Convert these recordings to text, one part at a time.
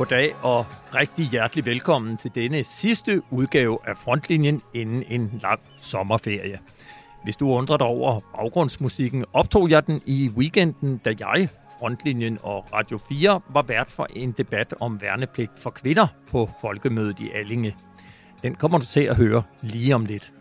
Goddag og rigtig hjertelig velkommen til denne sidste udgave af Frontlinjen inden en lang sommerferie. Hvis du undrer dig over baggrundsmusikken, optog jeg den i weekenden, da jeg, Frontlinjen og Radio 4 var vært for en debat om værnepligt for kvinder på Folkemødet i Allinge. Den kommer du til at høre lige om lidt.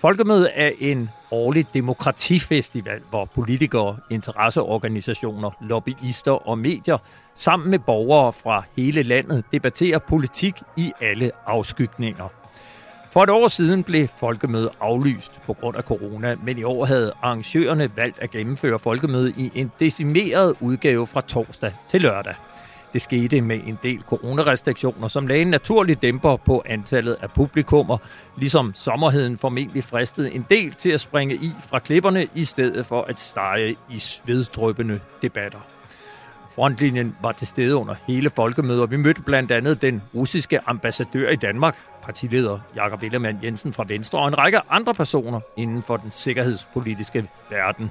Folkemødet er en årlig demokratifestival, hvor politikere, interesseorganisationer, lobbyister og medier sammen med borgere fra hele landet debatterer politik i alle afskygninger. For et år siden blev folkemødet aflyst på grund af corona, men i år havde arrangørerne valgt at gennemføre folkemødet i en decimeret udgave fra torsdag til lørdag. Det skete med en del coronarestriktioner, som lagde en naturlig dæmper på antallet af publikummer, ligesom sommerheden formentlig fristede en del til at springe i fra klipperne i stedet for at stege i sveddrøbende debatter. Frontlinjen var til stede under hele folkemødet, og vi mødte blandt andet den russiske ambassadør i Danmark, partileder Jakob Ellemann Jensen fra Venstre, og en række andre personer inden for den sikkerhedspolitiske verden.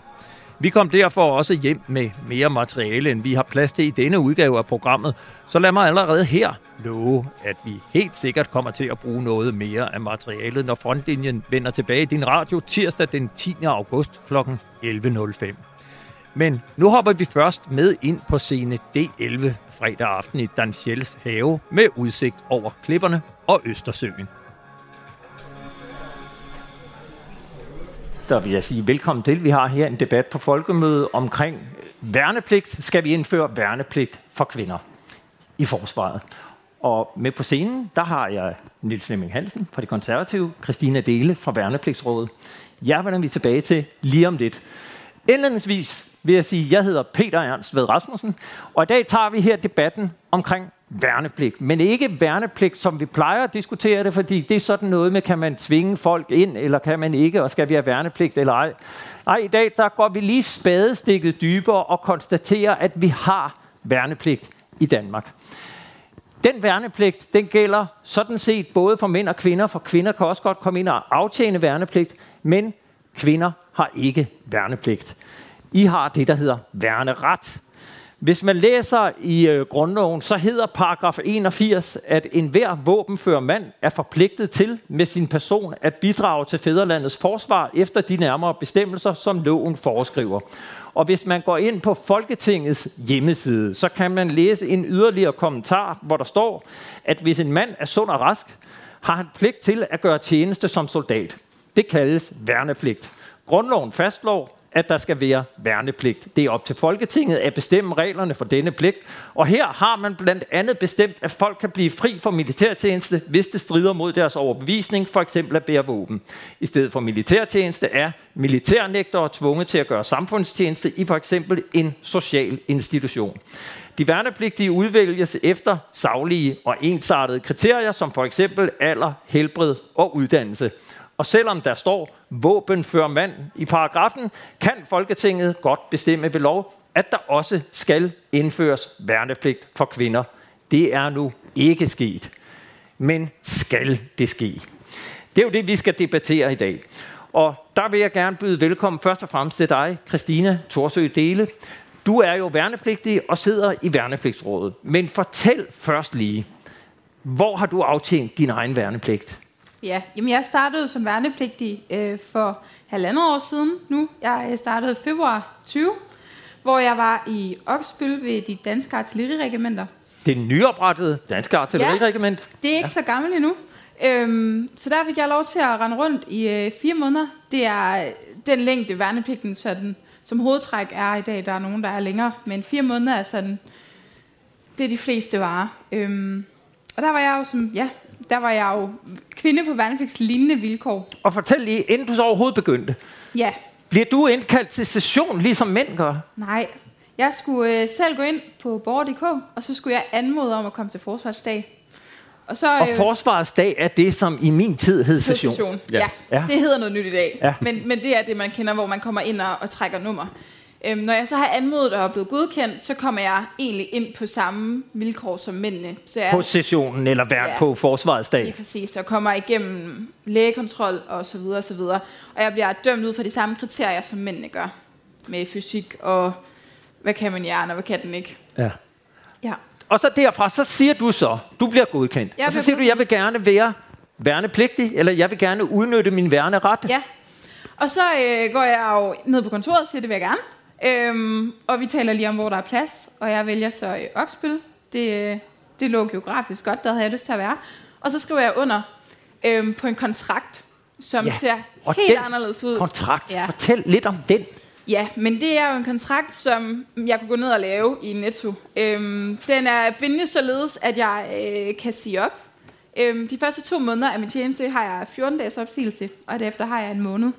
Vi kom derfor også hjem med mere materiale, end vi har plads til i denne udgave af programmet, så lad mig allerede her love, at vi helt sikkert kommer til at bruge noget mere af materialet, når frontlinjen vender tilbage i din radio tirsdag den 10. august kl. 11.05. Men nu hopper vi først med ind på scene D11 fredag aften i Danchiels have med udsigt over klipperne og Østersøen. Der vil jeg sige velkommen til. Vi har her en debat på folkemødet omkring værnepligt. Skal vi indføre værnepligt for kvinder i forsvaret? Og med på scenen, der har jeg Nils Flemming Hansen fra Det Konservative, Christina Dele fra Værnepligtsrådet. Jeg vender vi tilbage til lige om lidt. Indledningsvis vil jeg sige, at jeg hedder Peter Ernst Ved Rasmussen, og i dag tager vi her debatten omkring værnepligt. Men ikke værnepligt, som vi plejer at diskutere det, fordi det er sådan noget med, kan man tvinge folk ind, eller kan man ikke, og skal vi have værnepligt eller ej. Nej, i dag der går vi lige spadestikket dybere og konstaterer, at vi har værnepligt i Danmark. Den værnepligt, den gælder sådan set både for mænd og kvinder, for kvinder kan også godt komme ind og aftjene værnepligt, men kvinder har ikke værnepligt. I har det, der hedder værneret. Hvis man læser i øh, grundloven, så hedder paragraf 81, at enhver våbenfører mand er forpligtet til med sin person at bidrage til fædrelandets forsvar efter de nærmere bestemmelser, som loven foreskriver. Og hvis man går ind på Folketingets hjemmeside, så kan man læse en yderligere kommentar, hvor der står, at hvis en mand er sund og rask, har han pligt til at gøre tjeneste som soldat. Det kaldes værnepligt. Grundloven fastslår, at der skal være værnepligt. Det er op til Folketinget at bestemme reglerne for denne pligt. Og her har man blandt andet bestemt, at folk kan blive fri for militærtjeneste, hvis det strider mod deres overbevisning, for eksempel at bære våben. I stedet for militærtjeneste er militærnægtere tvunget til at gøre samfundstjeneste i for eksempel en social institution. De værnepligtige udvælges efter savlige og ensartede kriterier, som for eksempel alder, helbred og uddannelse. Og selvom der står våben før mand i paragrafen, kan Folketinget godt bestemme ved lov, at der også skal indføres værnepligt for kvinder. Det er nu ikke sket. Men skal det ske? Det er jo det, vi skal debattere i dag. Og der vil jeg gerne byde velkommen først og fremmest til dig, Christina Torsø Dele. Du er jo værnepligtig og sidder i værnepligtsrådet. Men fortæl først lige, hvor har du aftjent din egen værnepligt? Ja, jamen jeg startede som værnepligtig øh, for halvandet år siden nu. Jeg startede i februar 20, hvor jeg var i Oksbøl ved de danske artilleriregimenter. Det nyoprettede danske artilleriregiment? Ja, det er ikke ja. så gammelt endnu. Øhm, så der fik jeg lov til at rende rundt i øh, fire måneder. Det er den længde værnepligten sådan, som hovedtræk er i dag. Der er nogen, der er længere, men fire måneder er sådan, det er de fleste varer. Øhm, og der var jeg jo som, ja, der var jeg jo kvinde på værnepligts lignende vilkår. Og fortæl lige, inden du så overhovedet begyndte. Ja. Bliver du indkaldt til session, ligesom mænd gør? Nej. Jeg skulle øh, selv gå ind på borger.dk, og så skulle jeg anmode om at komme til forsvarsdag. Og, så, og øh, forsvarets dag er det, som i min tid hed session. session. Ja. ja, det hedder noget nyt i dag. Ja. Men, men det er det, man kender, hvor man kommer ind og, og trækker nummer. Øhm, når jeg så har anmodet og er blevet godkendt, så kommer jeg egentlig ind på samme vilkår som mændene. Så jeg, på sessionen eller værk ja, på forsvarets dag? Ja, præcis. Så kommer igennem lægekontrol og så videre og så videre. Og jeg bliver dømt ud fra de samme kriterier, som mændene gør. Med fysik og hvad kan man hjerne, og hvad kan den ikke. Ja. Ja. Og så derfra, så siger du så, du bliver godkendt. Jeg og så siger du, godkendt. jeg vil gerne være værnepligtig, eller jeg vil gerne udnytte min værneret. Ja. Og så øh, går jeg jo ned på kontoret og siger, det vil jeg gerne. Øhm, og vi taler lige om, hvor der er plads. Og jeg vælger så øh, Oksbøl. Det, øh, det lå geografisk godt, der havde jeg lyst til at være. Og så skriver jeg under øhm, på en kontrakt, som Ja, ser og helt anderledes ud. Kontrakt. Ja. Fortæl lidt om den. Ja, men det er jo en kontrakt, som jeg kunne gå ned og lave i Netto. Øhm, den er bindende således, at jeg øh, kan sige op. Øhm, de første to måneder af min tjeneste har jeg 14 dages opsigelse, og derefter har jeg en måned.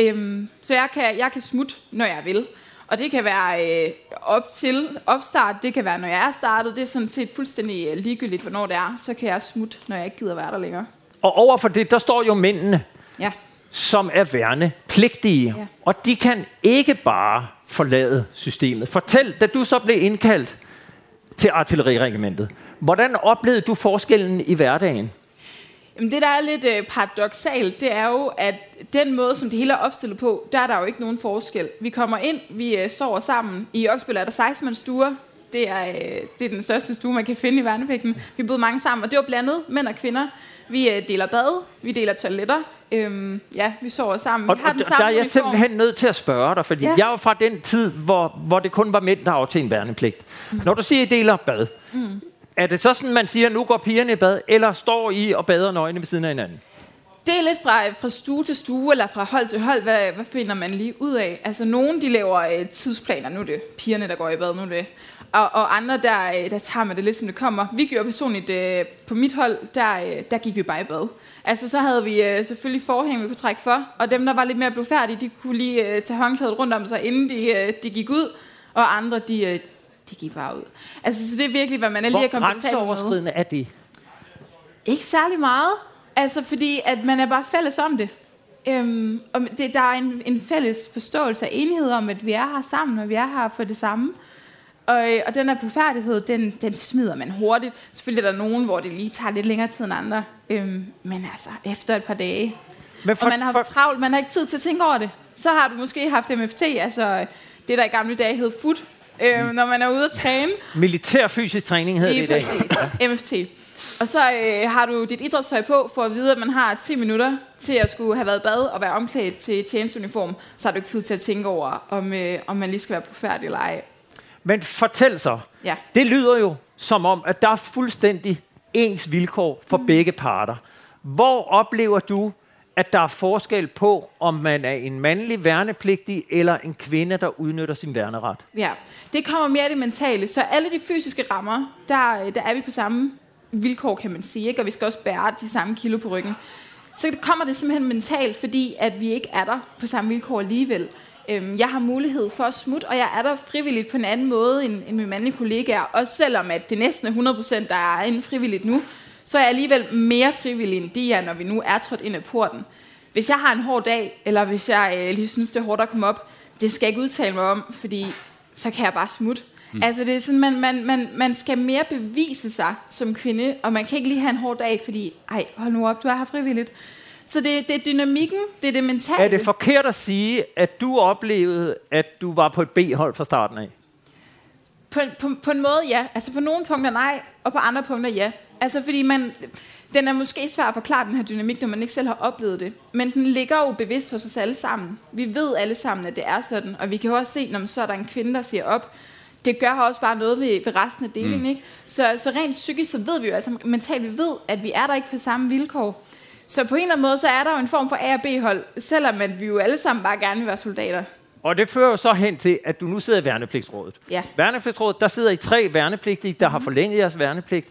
Øhm, så jeg kan, jeg kan smutte, når jeg vil. Og det kan være øh, op til opstart, det kan være, når jeg er startet. Det er sådan set fuldstændig øh, ligegyldigt, hvornår det er. Så kan jeg smutte, når jeg ikke gider være der længere. Og overfor det, der står jo mændene, Ja. som er værnepligtige. Ja. Og de kan ikke bare forlade systemet. Fortæl, da du så blev indkaldt til artilleriregimentet, hvordan oplevede du forskellen i hverdagen? Jamen det, der er lidt øh, paradoxalt, det er jo, at den måde, som det hele er opstillet på, der er der jo ikke nogen forskel. Vi kommer ind, vi øh, sover sammen. I Oksbøl er der 16 stuer. Det er, øh, det er den største stue, man kan finde i værnepligten. Vi boede mange sammen, og det var blandet mænd og kvinder. Vi øh, deler bad, vi deler toiletter. Øhm, ja, vi sover sammen. Og, Vi har og den der samme er jeg uniform. simpelthen nødt til at spørge dig, fordi ja. Jeg jo fra den tid, hvor, hvor det kun var mænd, der aftjente en værnepligt. Mm. Når du siger, at I deler bad, mm er det så sådan, man siger, nu går pigerne i bad, eller står I og bader nøgne ved siden af hinanden? Det er lidt fra, fra stue til stue, eller fra hold til hold. Hvad, hvad finder man lige ud af? Altså, nogen de laver øh, tidsplaner. Nu er det pigerne, der går i bad. Nu er det. Og, og andre, der, øh, der tager man det lidt, som det kommer. Vi gjorde personligt øh, på mit hold, der, øh, der gik vi bare i bad. Altså, så havde vi øh, selvfølgelig forhæng, vi kunne trække for. Og dem, der var lidt mere blodfærdige, de kunne lige øh, tage håndklædet rundt om sig, inden de, øh, de gik ud. Og andre, de, øh, de gik bare ud. Altså, så det er virkelig, hvad man er lige er komfortabel med. er det? Ikke særlig meget. Altså, fordi at man er bare fælles om det. Øhm, og det, der er en, en fælles forståelse og enighed om, at vi er her sammen, og vi er her for det samme. Og, og den her blufærdighed, den, den smider man hurtigt. Selvfølgelig er der nogen, hvor det lige tager lidt længere tid end andre. Øhm, men altså, efter et par dage. Men og man har haft travlt, man har ikke tid til at tænke over det. Så har du måske haft MFT, altså det, der i gamle dage hed FUT, øhm, når man er ude at træne. Militær fysisk træning hedder Lige det i dag. præcis. MFT. Og så øh, har du dit idrætstøj på, for at vide, at man har 10 minutter til at skulle have været bad og være omklædt til tjenesteuniform. Så har du ikke tid til at tænke over, om, øh, om man lige skal være på færdig eller ej. Men fortæl så. Ja. Det lyder jo som om, at der er fuldstændig ens vilkår for mm. begge parter. Hvor oplever du, at der er forskel på, om man er en mandlig værnepligtig eller en kvinde, der udnytter sin værneret? Ja, det kommer mere af det mentale. Så alle de fysiske rammer, der, der er vi på samme vilkår, kan man sige. Ikke? Og vi skal også bære de samme kilo på ryggen. Så kommer det simpelthen mentalt, fordi at vi ikke er der på samme vilkår alligevel. Øhm, Jeg har mulighed for at smutte, og jeg er der frivilligt på en anden måde end, end mine mandlige kollegaer. Også selvom at det næsten er 100% der er inde frivilligt nu, så er jeg alligevel mere frivillig end de er, når vi nu er trådt ind ad porten. Hvis jeg har en hård dag, eller hvis jeg øh, lige synes, det er hårdt at komme op, det skal jeg ikke udtale mig om, fordi så kan jeg bare smutte. Mm. Altså det er sådan, man, man, man, man skal mere bevise sig som kvinde, og man kan ikke lige have en hård dag, fordi, ej, hold nu op, du er her frivilligt. Så det, det er dynamikken, det er det mentale. Er det forkert at sige, at du oplevede, at du var på et B-hold fra starten af? På, på, på en måde ja. Altså på nogle punkter nej, og på andre punkter ja. Altså fordi man, den er måske svær at forklare den her dynamik, når man ikke selv har oplevet det. Men den ligger jo bevidst hos os alle sammen. Vi ved alle sammen, at det er sådan. Og vi kan jo også se, når så er der en kvinde, der siger op. Det gør også bare noget ved, ved resten af delingen. Mm. Ikke? Så, så rent psykisk, så ved vi jo, altså mentalt, vi ved, at vi er der ikke på samme vilkår. Så på en eller anden måde, så er der jo en form for A- og B-hold, selvom at vi jo alle sammen bare gerne vil være soldater. Og det fører jo så hen til, at du nu sidder i værnepligtsrådet. Ja. Værnepligtsrådet, der sidder I tre værnepligtige, der mm. har forlænget jeres værnepligt.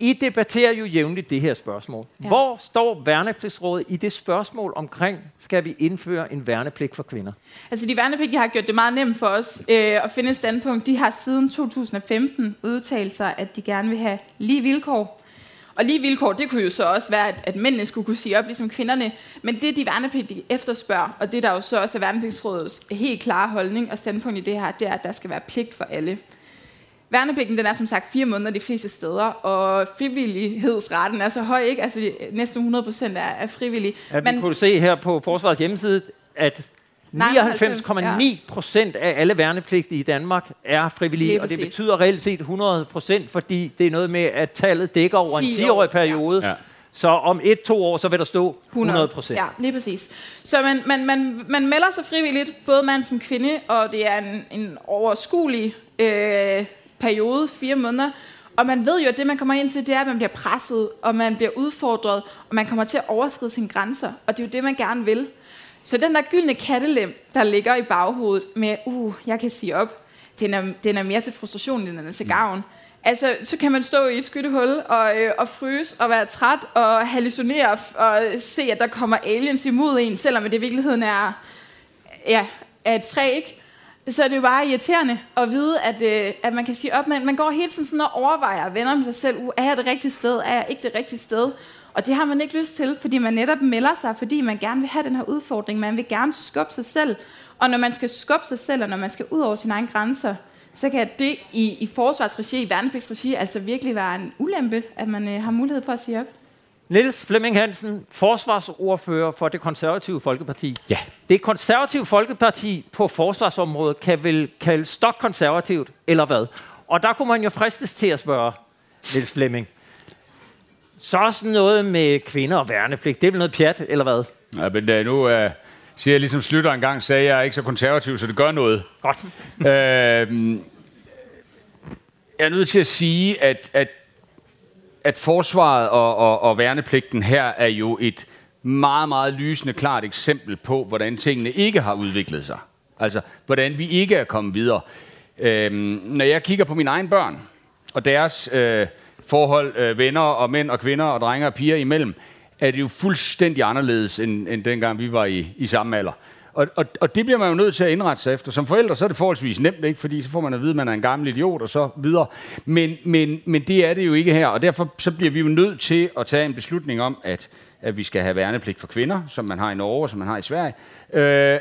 I debatterer jo jævnligt det her spørgsmål. Ja. Hvor står værnepligtsrådet i det spørgsmål omkring, skal vi indføre en værnepligt for kvinder? Altså de værnepligtige har gjort det meget nemt for os øh, at finde et standpunkt. De har siden 2015 udtalt sig, at de gerne vil have lige vilkår. Og lige vilkår, det kunne jo så også være, at, at mændene skulle kunne sige op, ligesom kvinderne. Men det, de værnepligtige efterspørger, og det der jo så også er værnepligtsrådets helt klare holdning og standpunkt i det her, det er, at der skal være pligt for alle. Værnepligten den er som sagt fire måneder de fleste steder, og frivillighedsretten er så høj, ikke? Altså næsten 100 procent er, er frivillig. At Men, vi kunne se her på Forsvarets hjemmeside, at 99,9 procent af alle værnepligtige i Danmark er frivillige, og det betyder reelt set 100 procent, fordi det er noget med, at tallet dækker over en 10-årig periode. Ja. Så om et-to år, så vil der stå 100 procent. Ja, lige præcis. Så man, man, man, man melder sig frivilligt, både mand som kvinde, og det er en, en overskuelig øh, periode, fire måneder. Og man ved jo, at det, man kommer ind til, det er, at man bliver presset, og man bliver udfordret, og man kommer til at overskride sine grænser. Og det er jo det, man gerne vil. Så den der gyldne kattelem, der ligger i baghovedet med, uh, jeg kan sige op, den er, den er mere til frustration, end den er til gavn. Altså, så kan man stå i et skyttehul og, øh, og fryse og være træt og hallucinere og se, at der kommer aliens imod en, selvom det i virkeligheden er, ja, er et træ, ikke? Så er det jo bare irriterende at vide, at, øh, at man kan sige op, men man går hele tiden sådan og overvejer og vender med sig selv, uh, er jeg det rigtige sted, er jeg ikke det rigtige sted? Og det har man ikke lyst til, fordi man netop melder sig, fordi man gerne vil have den her udfordring. Man vil gerne skubbe sig selv. Og når man skal skubbe sig selv, og når man skal ud over sine egne grænser, så kan det i, i forsvarsregi, i værnepligtsregi, altså virkelig være en ulempe, at man øh, har mulighed for at sige op. Niels Flemming Hansen, forsvarsordfører for det konservative Folkeparti. Ja. Det konservative Folkeparti på forsvarsområdet kan vel kalde stokkonservativt, eller hvad? Og der kunne man jo fristes til at spørge Niels Flemming. Så sådan noget med kvinder og værnepligt, det er vel noget pjat, eller hvad? Ja, men uh, nu uh, siger jeg ligesom Slytter engang, sagde jeg er ikke så konservativ, så det gør noget. Godt. uh, jeg er nødt til at sige, at, at, at forsvaret og, og, og værnepligten her er jo et meget, meget lysende klart eksempel på, hvordan tingene ikke har udviklet sig. Altså, hvordan vi ikke er kommet videre. Øhm, når jeg kigger på mine egne børn, og deres... øh, forhold øh, venner og mænd og kvinder og drenge og piger imellem, er det jo fuldstændig anderledes, end, end dengang vi var i, i samme alder. Og, og, og det bliver man jo nødt til at indrette sig efter. Som forældre, så er det forholdsvis nemt, ikke? fordi så får man at vide, at man er en gammel idiot og så videre. Men, men, men det er det jo ikke her, og derfor så bliver vi jo nødt til at tage en beslutning om, at, at vi skal have værnepligt for kvinder, som man har i Norge og som man har i Sverige, øh,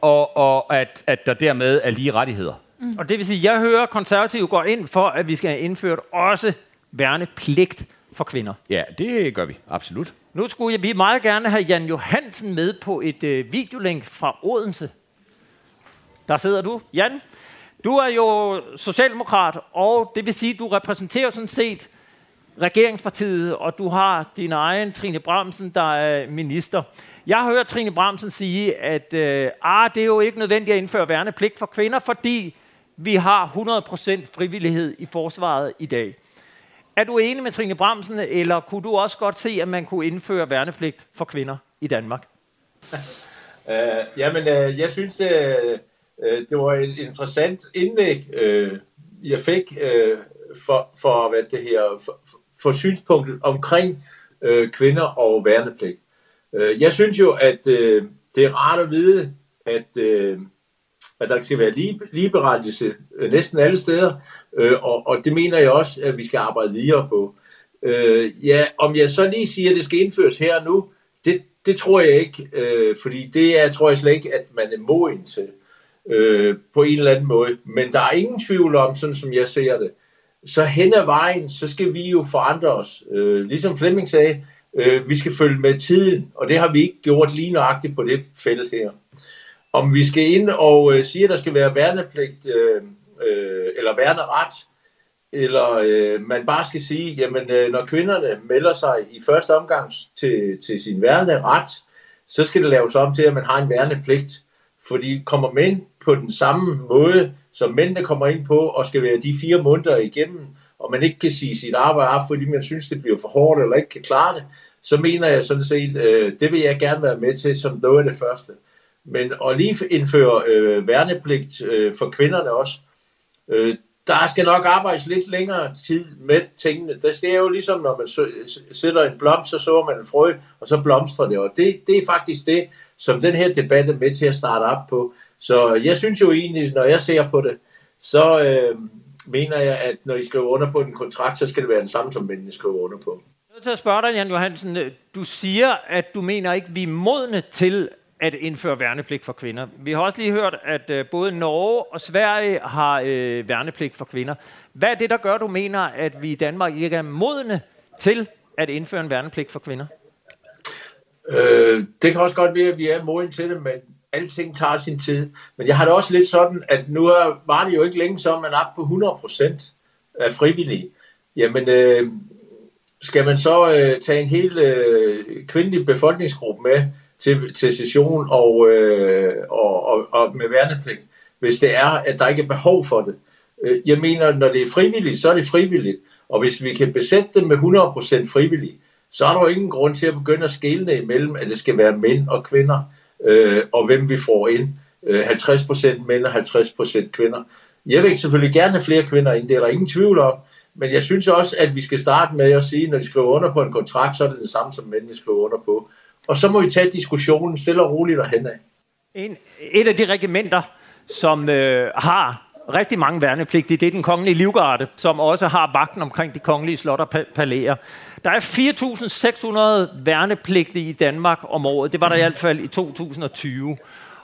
og, og at, at der dermed er lige rettigheder. Mm. Og det vil sige, at jeg hører, at konservative går ind for, at vi skal have indført også værnepligt for kvinder. Ja, det gør vi. Absolut. Nu skulle vi meget gerne have Jan Johansen med på et øh, videolink fra Odense. Der sidder du. Jan, du er jo socialdemokrat, og det vil sige, at du repræsenterer sådan set regeringspartiet, og du har din egen Trine Bramsen, der er minister. Jeg har hørt Trine Bramsen sige, at øh, ah, det er jo ikke nødvendigt at indføre værnepligt for kvinder, fordi vi har 100% frivillighed i forsvaret i dag. Er du enig med Trine Bramsen, eller kunne du også godt se, at man kunne indføre værnepligt for kvinder i Danmark? uh, jamen, uh, jeg synes, det, uh, det var et interessant indlæg, uh, jeg fik uh, for, for, hvad det her, for, for synspunktet omkring uh, kvinder og værnepligt. Uh, jeg synes jo, at uh, det er rart at vide, at uh, at der skal være lige, ligeberettigelse øh, næsten alle steder, øh, og, og det mener jeg også, at vi skal arbejde videre på. Øh, ja, om jeg så lige siger, at det skal indføres her og nu, det, det tror jeg ikke, øh, fordi det er, tror jeg slet ikke, at man er moden til øh, på en eller anden måde. Men der er ingen tvivl om, sådan som jeg ser det, så hen ad vejen, så skal vi jo forandre os. Øh, ligesom Flemming sagde, øh, vi skal følge med tiden, og det har vi ikke gjort lige nøjagtigt på det felt her. Om vi skal ind og øh, sige, at der skal være værnepligt øh, øh, eller værneret, eller øh, man bare skal sige, jamen øh, når kvinderne melder sig i første omgang til, til sin værneret, så skal det laves om til, at man har en værnepligt. Fordi kommer mænd på den samme måde, som mændene kommer ind på, og skal være de fire måneder igennem, og man ikke kan sige sit arbejde op, fordi man synes, det bliver for hårdt, eller ikke kan klare det, så mener jeg sådan set, øh, det vil jeg gerne være med til som noget af det første. Men at lige indføre øh, værnepligt øh, for kvinderne også, øh, der skal nok arbejdes lidt længere tid med tingene. Det er jo ligesom, når man sætter en blomst, så sår man en frø, og så blomstrer det. Og det, det er faktisk det, som den her debat er med til at starte op på. Så jeg synes jo egentlig, når jeg ser på det, så øh, mener jeg, at når I skriver under på en kontrakt, så skal det være den samme, som mændene skriver under på. Jeg vil til at spørge dig, Jan Johansen. Du siger, at du mener ikke, vi er modne til at indføre værnepligt for kvinder. Vi har også lige hørt, at øh, både Norge og Sverige har øh, værnepligt for kvinder. Hvad er det, der gør, du mener, at vi i Danmark ikke er modne til at indføre en værnepligt for kvinder? Øh, det kan også godt være, at vi er modne til det, men alting tager sin tid. Men jeg har det også lidt sådan, at nu er, var det jo ikke længe så, man er på 100% af frivillige. Jamen, øh, skal man så øh, tage en hel øh, kvindelig befolkningsgruppe med til, til session og, øh, og, og, og med værnepligt, hvis det er, at der ikke er behov for det? Øh, jeg mener, når det er frivilligt, så er det frivilligt. Og hvis vi kan besætte det med 100% frivillige, så er der jo ingen grund til at begynde at skille imellem, at det skal være mænd og kvinder, øh, og hvem vi får ind. Øh, 50% mænd og 50% kvinder. Jeg vil selvfølgelig gerne have flere kvinder ind, det er der ingen tvivl om, men jeg synes også, at vi skal starte med at sige, når de skriver under på en kontrakt, så er det det samme, som mændene skriver under på. Og så må vi tage diskussionen stille og roligt derhen af. En, et af de regimenter, som øh, har rigtig mange værnepligtige. Det er den kongelige livgarde, som også har vagten omkring de kongelige slot og palæer. Der er 4.600 værnepligtige i Danmark om året. Det var der i hvert fald i 2020.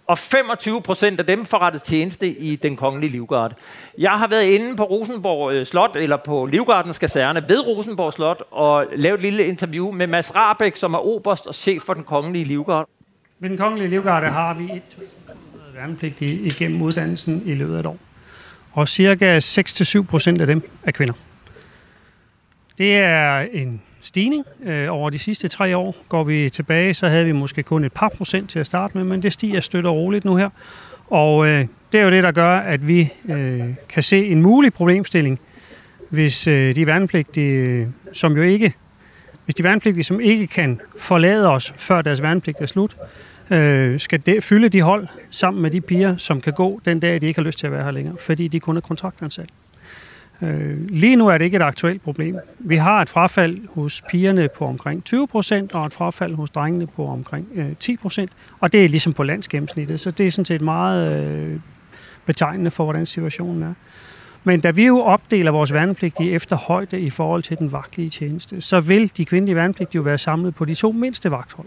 Og 25 procent af dem forrettet tjeneste i den kongelige livgarde. Jeg har været inde på Rosenborg øh, Slot, eller på Livgardens kaserne ved Rosenborg Slot, og lavet et lille interview med Mads Rabeck, som er oberst og chef for den kongelige livgarde. Ved den kongelige livgarde har vi 1.000 værnepligtige igennem uddannelsen i løbet af et år og cirka 6-7 procent af dem er kvinder. Det er en stigning. Øh, over de sidste tre år går vi tilbage, så havde vi måske kun et par procent til at starte med, men det stiger støt og roligt nu her. Og øh, det er jo det, der gør, at vi øh, kan se en mulig problemstilling, hvis øh, de værnepligtige, øh, som jo ikke, hvis de værnepligtige, som ikke kan forlade os, før deres værnepligt er slut, øh, skal de, fylde de hold sammen med de piger, som kan gå den dag, de ikke har lyst til at være her længere, fordi de kun er kontraktansat. Øh, lige nu er det ikke et aktuelt problem. Vi har et frafald hos pigerne på omkring 20 procent, og et frafald hos drengene på omkring øh, 10 procent, og det er ligesom på landsgennemsnittet, så det er sådan set meget øh, betegnende for, hvordan situationen er. Men da vi jo opdeler vores værnepligtige efter højde i forhold til den vagtlige tjeneste, så vil de kvindelige værnepligtige jo være samlet på de to mindste vagthold.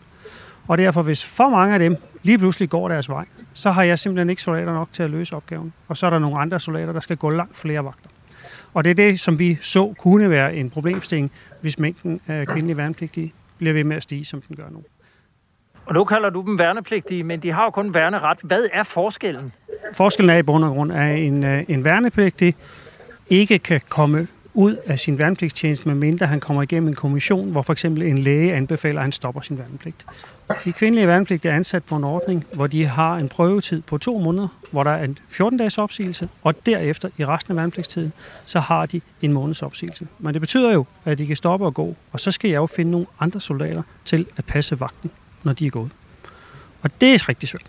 Og derfor, hvis for mange af dem lige pludselig går deres vej, så har jeg simpelthen ikke soldater nok til at løse opgaven. Og så er der nogle andre soldater, der skal gå langt flere vagter. Og det er det, som vi så kunne være en problemstilling, hvis mængden af kvindelige værnepligtige bliver ved med at stige, som den gør nu. Og nu kalder du dem værnepligtige, men de har jo kun værneret. Hvad er forskellen? Forskellen er i bund og grund, at en, øh, en værnepligtig ikke kan komme ud af sin værnepligtstjeneste, medmindre han kommer igennem en kommission, hvor for eksempel en læge anbefaler, at han stopper sin værnepligt. De kvindelige værnepligtige er ansat på en ordning, hvor de har en prøvetid på to måneder, hvor der er en 14-dages opsigelse, og derefter i resten af værnepligtstiden, så har de en måneds opsigelse. Men det betyder jo, at de kan stoppe og gå, og så skal jeg jo finde nogle andre soldater til at passe vagten, når de er gået. Og det er rigtig svært.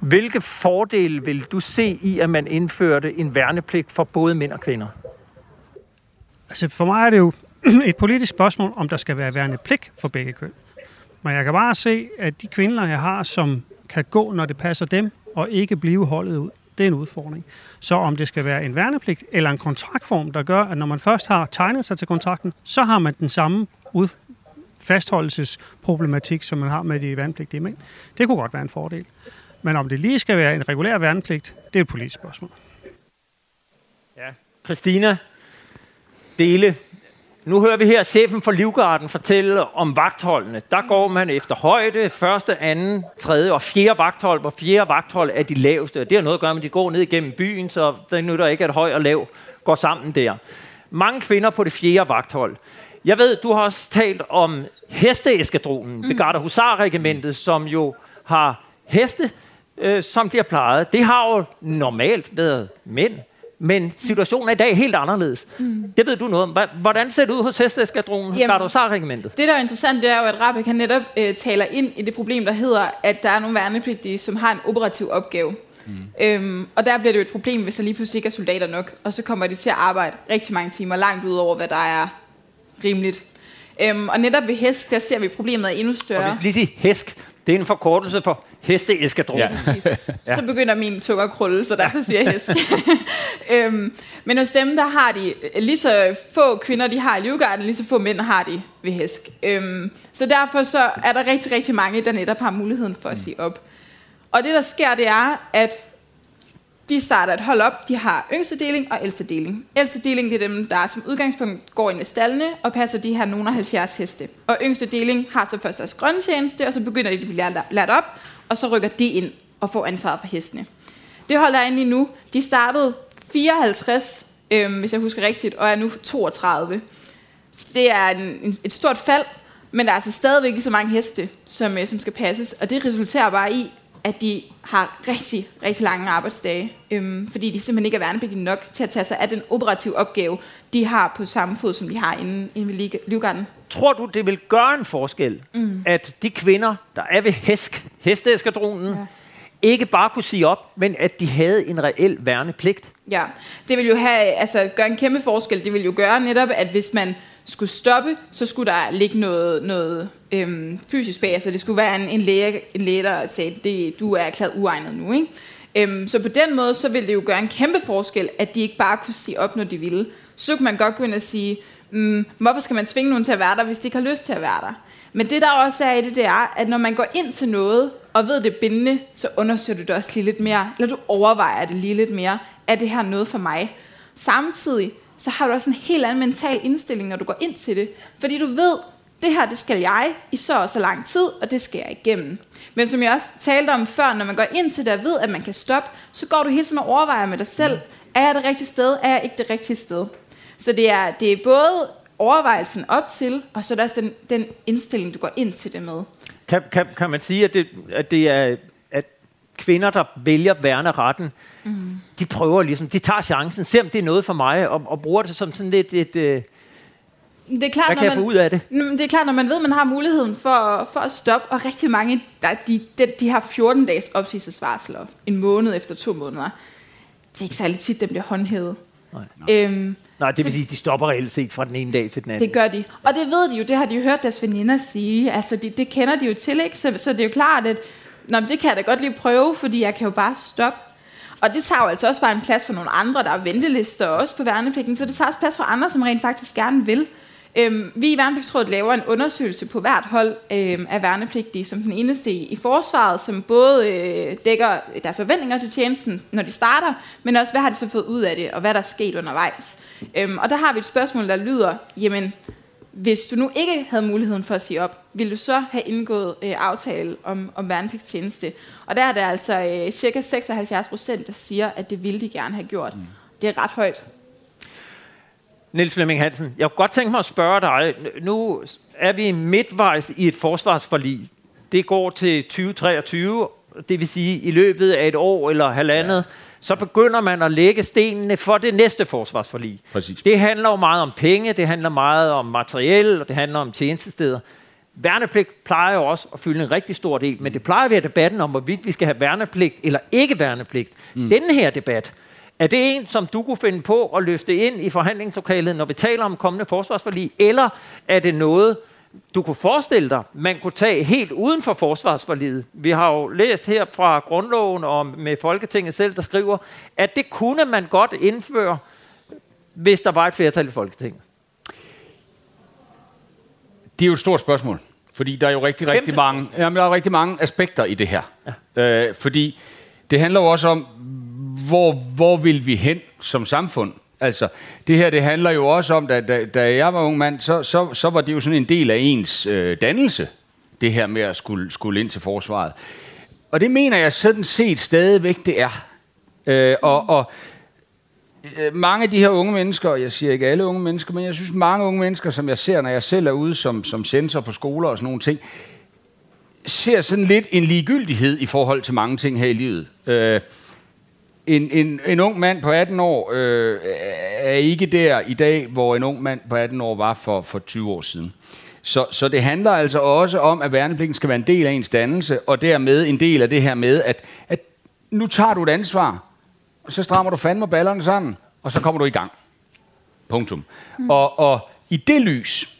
Hvilke fordele vil du se i, at man indførte en værnepligt for både mænd og kvinder? Altså for mig er det jo et politisk spørgsmål, om der skal være værnepligt for begge køn. Men jeg kan bare se, at de kvinder, jeg har, som kan gå, når det passer dem, og ikke blive holdet ud, det er en udfordring. Så om det skal være en værnepligt eller en kontraktform, der gør, at når man først har tegnet sig til kontrakten, så har man den samme ud fastholdelsesproblematik, som man har med de værnepligtige mænd. Det kunne godt være en fordel. Men om det lige skal være en regulær værnepligt, det er et politisk spørgsmål. Ja. Christina, Dele, nu hører vi her chefen for Livgarden fortælle om vagtholdene. Der går man efter højde, første, anden, tredje og fjerde vagthold, hvor fjerde vagthold er de laveste. Det har noget at gøre med, at de går ned igennem byen, så det nytter ikke, at høj og lav går sammen der. Mange kvinder på det fjerde vagthold. Jeg ved, du har også talt om hesteeskadronen, mm. Begarder Husar-regimentet, som jo har heste, øh, som bliver plejet. Det har jo normalt været mænd men situationen er i dag helt anderledes. Mm. Det ved du noget om. Hvordan ser det ud hos Hesteskadronen, Gardosar-regimentet? Det, der er interessant, det er jo, at Rabeck han netop øh, taler ind i det problem, der hedder, at der er nogle værnepligtige, som har en operativ opgave. Mm. Øhm, og der bliver det jo et problem, hvis der lige pludselig ikke er soldater nok, og så kommer de til at arbejde rigtig mange timer, langt ud over, hvad der er rimeligt. Øhm, og netop ved hest, der ser vi problemet er endnu større. Og hvis lige sige hesk, det er en forkortelse for hesteeskadron. Ja. så begynder min tunge at krølle, så derfor siger jeg hesk. øhm, men hos dem, der har de lige så få kvinder, de har i livgarden, lige så få mænd har de ved hesk. Øhm, så derfor så er der rigtig, rigtig mange, der netop har muligheden for at sige op. Og det, der sker, det er, at de starter et hold op. De har yngste deling og ældste deling. Ældste deling, det er dem, der som udgangspunkt går ind i stallene og passer de her nogle 70 heste. Og yngste deling har så først deres grønne tjeneste, og så begynder de at blive lært op, og så rykker de ind og får ansvaret for hestene. Det holder jeg inde lige nu, de startede 54, øh, hvis jeg husker rigtigt, og er nu 32. Så det er en, en, et stort fald, men der er altså stadigvæk lige så mange heste, som, øh, som skal passes, og det resulterer bare i, at de har rigtig, rigtig lange arbejdsdage, øhm, fordi de simpelthen ikke er værnepligtige nok til at tage sig af den operative opgave, de har på samme fod, som de har inde, inde ved Livgarden. Tror du, det vil gøre en forskel, mm. at de kvinder, der er ved HESK, hesteeskadronen, ja. ikke bare kunne sige op, men at de havde en reel værnepligt? Ja, det vil jo have, altså, gøre en kæmpe forskel. Det vil jo gøre netop, at hvis man skulle stoppe, så skulle der ligge noget, noget øhm, fysisk bag. så det skulle være en, en, læge, en læge, der sagde, det, du er erklæret uegnet nu. Ikke? Øhm, så på den måde, så ville det jo gøre en kæmpe forskel, at de ikke bare kunne sige op, når de ville. Så kunne man godt gå ind og sige, mm, hvorfor skal man tvinge nogen til at være der, hvis de ikke har lyst til at være der? Men det der også er i det, det er, at når man går ind til noget, og ved det er bindende, så undersøger du det også lige lidt mere, eller du overvejer det lige lidt mere. Er det her noget for mig? Samtidig, så har du også en helt anden mental indstilling, når du går ind til det. Fordi du ved, det her, det skal jeg i så og så lang tid, og det skal jeg igennem. Men som jeg også talte om før, når man går ind til det og ved, at man kan stoppe, så går du hele tiden og overvejer med dig selv, er jeg det rigtige sted, er jeg ikke det rigtige sted? Så det er, det er både overvejelsen op til, og så er det også den, den indstilling, du går ind til det med. Kan, kan, kan man sige, at det, at det er at kvinder, der vælger værneretten, mm. de prøver ligesom, de tager chancen, ser om det er noget for mig, og, og bruger det som sådan lidt et... Øh, det er klart, Hvad kan jeg man, få ud af det? Det er klart, når man ved, at man har muligheden for, for at stoppe, og rigtig mange, der, de, de, de har 14 dages opsigelsesvarsel, og en måned efter to måneder. Det er ikke særlig tit, den bliver håndhævet. Nej. Øhm, nej det vil sige, at de stopper reelt set fra den ene dag til den anden. Det gør de. Og det ved de jo, det har de jo hørt deres veninder sige. Altså, de, det kender de jo til, ikke? Så, så det er jo klart, at Nå, det kan jeg da godt lige prøve, fordi jeg kan jo bare stoppe. Og det tager jo altså også bare en plads for nogle andre, der er ventelister også på værnepligten, så det tager også plads for andre, som rent faktisk gerne vil. Øhm, vi i Værnepligtsrådet laver en undersøgelse på hvert hold øhm, af værnepligtige, som den eneste i, i forsvaret, som både øh, dækker deres forventninger til tjenesten, når de starter, men også hvad har de så fået ud af det, og hvad der er sket undervejs. Øhm, og der har vi et spørgsmål, der lyder, jamen, hvis du nu ikke havde muligheden for at sige op, ville du så have indgået øh, aftale om, om værnepligtstjeneste? Og der er der altså øh, cirka 76 procent, der siger, at det ville de gerne have gjort. Mm. Det er ret højt. Niels Flemming Hansen, jeg kunne godt tænke mig at spørge dig. Nu er vi midtvejs i et forsvarsforlig. Det går til 2023, det vil sige i løbet af et år eller halvandet. Ja så begynder man at lægge stenene for det næste forsvarsforlig. Præcis. Det handler jo meget om penge, det handler meget om materiel, og det handler om tjenestesteder. Værnepligt plejer jo også at fylde en rigtig stor del, men det plejer at være debatten om, hvorvidt vi skal have værnepligt eller ikke værnepligt. Mm. Denne her debat, er det en, som du kunne finde på at løfte ind i forhandlingslokalet, når vi taler om kommende forsvarsforlig, eller er det noget, du kunne forestille dig, man kunne tage helt uden for forsvarsforliget. Vi har jo læst her fra grundloven og med Folketinget selv, der skriver, at det kunne man godt indføre, hvis der var et flertal i Folketinget. Det er jo et stort spørgsmål, fordi der er jo rigtig, rigtig mange, jamen, der er rigtig mange aspekter i det her. Ja. Øh, fordi det handler jo også om, hvor, hvor vil vi hen som samfund? Altså, det her, det handler jo også om, da, da, da jeg var ung mand, så, så, så var det jo sådan en del af ens øh, dannelse, det her med at skulle, skulle ind til forsvaret. Og det mener jeg sådan set stadigvæk, det er. Øh, og, og øh, mange af de her unge mennesker, og jeg siger ikke alle unge mennesker, men jeg synes mange unge mennesker, som jeg ser, når jeg selv er ude som, som sensor på skoler og sådan nogle ting, ser sådan lidt en ligegyldighed i forhold til mange ting her i livet. Øh, en, en, en ung mand på 18 år øh, er ikke der i dag, hvor en ung mand på 18 år var for, for 20 år siden. Så, så det handler altså også om, at værnepligten skal være en del af ens dannelse, og dermed en del af det her med, at, at nu tager du et ansvar, og så strammer du fandme ballerne sammen, og så kommer du i gang. Punktum. Mm. Og, og i det lys,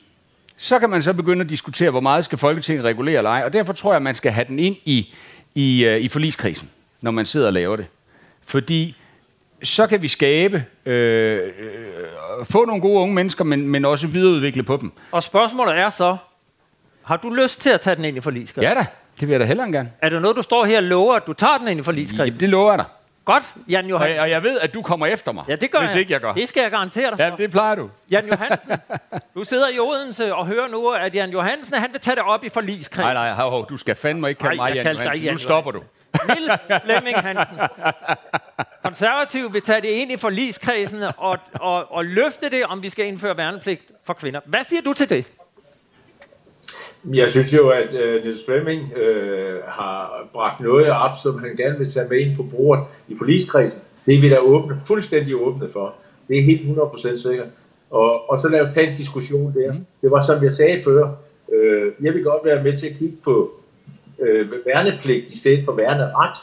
så kan man så begynde at diskutere, hvor meget skal Folketinget regulere eller ej, og derfor tror jeg, at man skal have den ind i, i, uh, i forliskrisen, når man sidder og laver det. Fordi så kan vi skabe, øh, øh, få nogle gode unge mennesker, men, men også videreudvikle på dem. Og spørgsmålet er så, har du lyst til at tage den ind i forligskredsen? Ja da, det vil jeg da hellere gerne. Er det noget, du står her og lover, at du tager den ind i forligskredsen? Ja, det lover jeg dig. Godt, Jan Johansen. Og, og jeg ved, at du kommer efter mig, ja, det gør hvis jeg. ikke jeg gør. Det skal jeg garantere dig for. Ja, det plejer du. Jan Johansen, du sidder i Odense og hører nu, at Jan Johansen han vil tage det op i forligskredsen. Nej, nej, hov, du skal fandme ikke kalde mig Jan Johansen. Jan nu stopper du. Niels Flemming Hansen. Konservativ vil tage det ind i forligskredsen og, og, og løfte det, om vi skal indføre værnepligt for kvinder. Hvad siger du til det? Jeg synes jo, at uh, Niels Flemming uh, har bragt noget op, som han gerne vil tage med ind på bordet i forligskredsen. Det er vi da åbne, fuldstændig åbne for. Det er helt 100% sikkert. Og, og så lad os tage en diskussion der. Mm. Det var som jeg sagde før. Uh, jeg vil godt være med til at kigge på uh, værnepligt i stedet for værneret.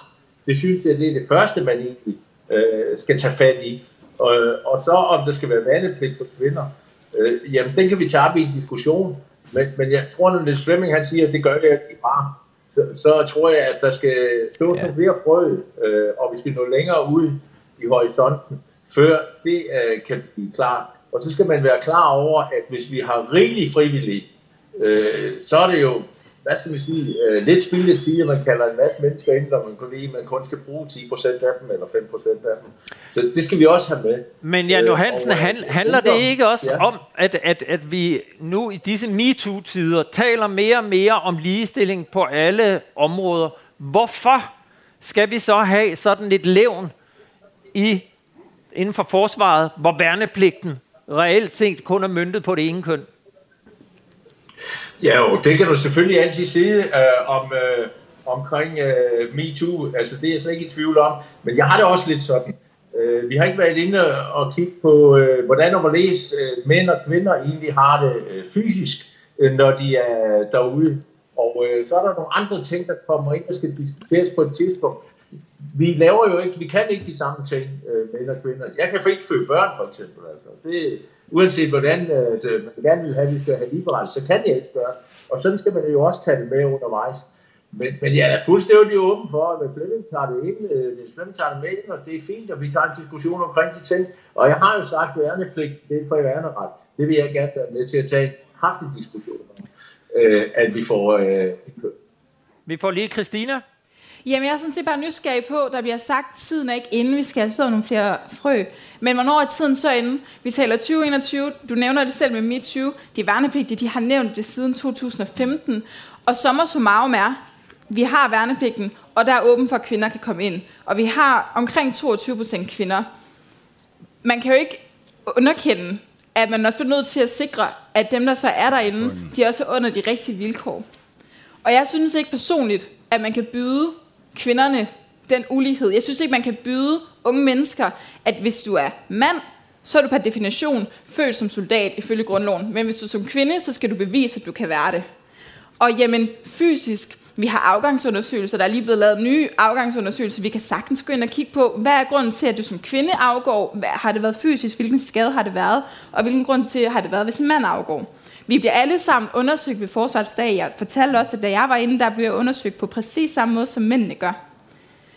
Det synes jeg, det er det første, man egentlig uh, skal tage fat i. Og, og så om der skal være værnepligt for kvinder, uh, jamen den kan vi tage op i en diskussion. Men, men jeg tror, når Niels Flemming han siger, at det gør det ikke bare, så, så tror jeg, at der skal stå ja. flere frø, øh, og vi skal nå længere ud i horisonten, før det øh, kan blive klart. Og så skal man være klar over, at hvis vi har rigelig frivillige, øh, så er det jo hvad skal vi sige, øh, lidt spildet tid, at man kalder en masse mennesker ind, når man kun lige, man kun skal bruge 10% af dem, eller 5% af dem. Så det skal vi også have med. Men Jan Johansen, øh, han, handler det ikke også ja. om, at, at, at vi nu i disse MeToo-tider taler mere og mere om ligestilling på alle områder? Hvorfor skal vi så have sådan lidt levn i, inden for forsvaret, hvor værnepligten reelt set kun er myndet på det ene køn? Ja, og det kan du selvfølgelig altid sige øh, om, øh, omkring øh, MeToo. Altså, det er jeg slet ikke i tvivl om. Men jeg har det også lidt sådan. Øh, vi har ikke været inde og kigge på, øh, hvordan og hvorledes øh, mænd og kvinder egentlig har det øh, fysisk, øh, når de er derude. Og øh, så er der nogle andre ting, der kommer ind og skal diskuteres på et tidspunkt. Vi laver jo ikke, vi kan ikke de samme ting, øh, mænd og kvinder. Jeg kan ikke føde børn, for eksempel. Altså. Det, uanset hvordan at, øh, man gerne vil have, at vi skal have ligeberettet, så kan jeg ikke gøre. Og sådan skal man jo også tage det med undervejs. Men, men jeg er fuldstændig åben for, at Flemming tager det ind, øh, hvis Flemming tager det med ind, og det er fint, at vi tager en diskussion omkring de ting. Og jeg har jo sagt værnepligt, det er for værneret. Det vil jeg gerne være med til at tage en kraftig diskussion om, øh, at vi får øh, Vi får lige Christina. Jamen, jeg er sådan set bare nysgerrig på, der bliver sagt, tiden er ikke inde, vi skal have stået nogle flere frø. Men hvornår er tiden så inde? Vi taler 2021, du nævner det selv med MeToo. De værnepligtige, de har nævnt det siden 2015. Og sommer summarum er, vi har værnepligten, og der er åben for, at kvinder kan komme ind. Og vi har omkring 22 procent kvinder. Man kan jo ikke underkende, at man også bliver nødt til at sikre, at dem, der så er derinde, de er også under de rigtige vilkår. Og jeg synes ikke personligt, at man kan byde kvinderne den ulighed. Jeg synes ikke, man kan byde unge mennesker, at hvis du er mand, så er du per definition født som soldat ifølge grundloven. Men hvis du er som kvinde, så skal du bevise, at du kan være det. Og jamen, fysisk, vi har afgangsundersøgelser, der er lige blevet lavet nye afgangsundersøgelser, vi kan sagtens gå ind og kigge på, hvad er grunden til, at du som kvinde afgår, hvad, har det været fysisk, hvilken skade har det været, og hvilken grund til har det været, hvis en mand afgår. Vi bliver alle sammen undersøgt ved Forsvarsdag. Jeg fortalte også, at da jeg var inde, der blev jeg undersøgt på præcis samme måde, som mændene gør.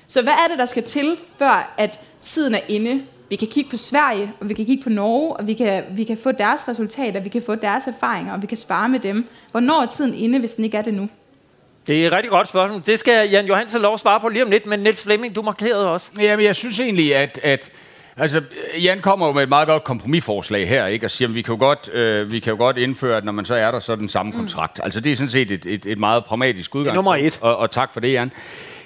Så hvad er det, der skal til, før at tiden er inde? Vi kan kigge på Sverige, og vi kan kigge på Norge, og vi kan, vi kan få deres resultater, vi kan få deres erfaringer, og vi kan spare med dem. Hvornår er tiden inde, hvis den ikke er det nu? Det er et rigtig godt spørgsmål. Det skal Jan Johansen lov at svare på lige om lidt, men Niels Flemming, du markerede også. Jamen, jeg synes egentlig, at, at Altså, Jan kommer jo med et meget godt kompromisforslag her, ikke? Og siger, at vi kan jo godt, øh, vi kan jo godt indføre, at når man så er der, så er den samme mm. kontrakt. Altså, det er sådan set et, et, et meget pragmatisk udgangspunkt. Nummer et. Og, og tak for det, Jan.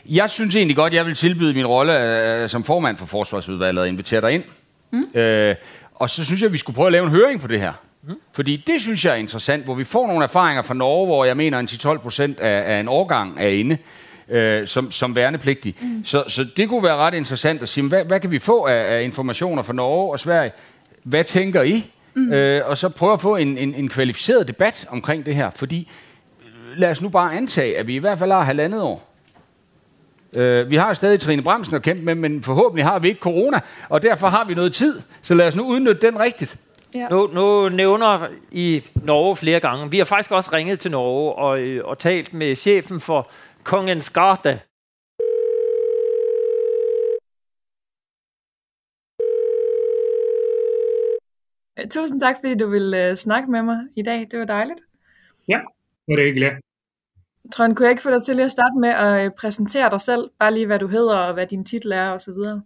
Jeg synes egentlig godt, jeg vil tilbyde min rolle øh, som formand for Forsvarsudvalget og invitere dig ind. Mm. Øh, og så synes jeg, at vi skulle prøve at lave en høring på det her. Mm. Fordi det synes jeg er interessant, hvor vi får nogle erfaringer fra Norge, hvor jeg mener, at 10-12 procent af, af en årgang er inde øh, som, som værnepligtig. Mm. Så, så det kunne være ret interessant at sige, hvad, hvad kan vi få af, af informationer fra Norge og Sverige? Hvad tænker I? Mm. Øh, og så prøve at få en, en, en kvalificeret debat omkring det her, fordi lad os nu bare antage, at vi i hvert fald har halvandet år. Øh, vi har stadig Trine Bremsen at kæmpe med, men forhåbentlig har vi ikke corona, og derfor har vi noget tid. Så lad os nu udnytte den rigtigt. Ja. Nu, nu nævner I Norge flere gange. Vi har faktisk også ringet til Norge og, og talt med chefen for Kongens Gate. Tusind tak, fordi du ville uh, snakke med mig i dag. Det var dejligt. Ja, det var hyggelig. Trond, kunne jeg ikke få dig til lige at starte med at øh, præsentere dig selv? Bare lige, hvad du hedder, og hvad din titel er, og så videre.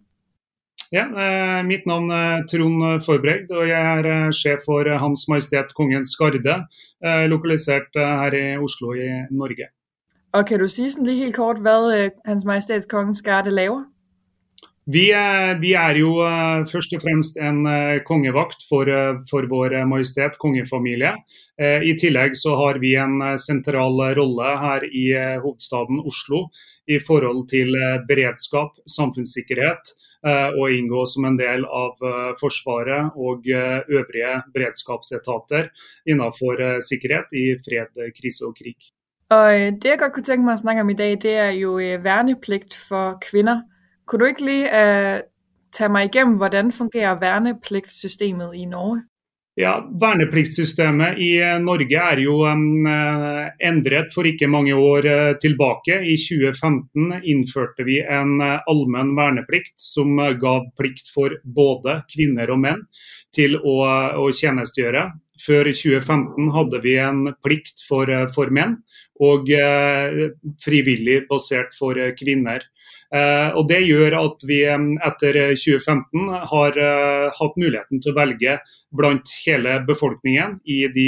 Ja, eh, mitt navn er Trond Forbreg, og jeg er eh, chef for Hans Majestet Kongens Garde, eh, lokalisert her i Oslo i Norge. Og kan du sige sådan lige helt kort, hvad øh, Hans Majestæts Kongens Garde laver? Vi er, vi er jo uh, først og fremst en øh, uh, kongevakt for, uh, for vår majestet kongefamilie. Eh, I tillegg så har vi en sentral rolle her i hovedstaden Oslo i forhold til beredskap, samfunnssikkerhet eh, og inngå som en del av eh, Forsvaret og øvrige beredskapsetater innenfor sikkerhet i fred, krise og krig. Og øh, det jeg godt kunne tænke mig at snakke om i dag, det er jo øh, værnepligt for kvinder. Kunne du ikke lige øh, tage mig igennem, hvordan fungerer værnepligtssystemet i Norge? Ja, Vernepliktssystemet i øh, Norge er jo um, endret for ikke mange år uh, tilbake. I 2015 innførte vi en uh, allmenn verneplikt som gav plikt for både kvinner og menn til å, å tjenestegjøre. Før 2015 hadde vi en plikt for, for menn og eh, frivillig basert for eh, kvinner. Eh, og Det gjør at vi eh, etter 2015 har eh, hatt muligheten til å velge blant hele befolkningen i de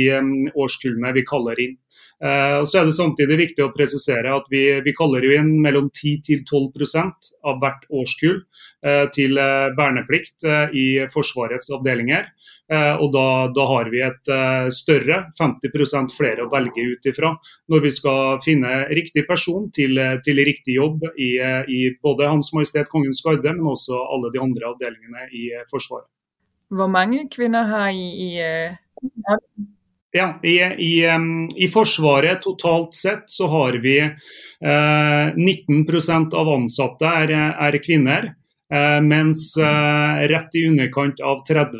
årskullene vi kaller inn. Eh, og så er det samtidig viktig å presisere at vi, vi kaller jo inn mellom 10-12% av hvert årskull uh, til verneplikt i Forsvarets avdelinger og da, da, har vi et større, 50 flere å velge ut ifra når vi skal finne riktig person til, til riktig jobb i, i, både Hans Majestet Kongens Garde, men også alle de andre avdelingene i Forsvaret. Hvor mange kvinner har I i ja, i, i, i, Forsvaret totalt sett så har vi eh, 19% av ansatte er, er kvinner. Eh, mens eh, rett i underkant av 30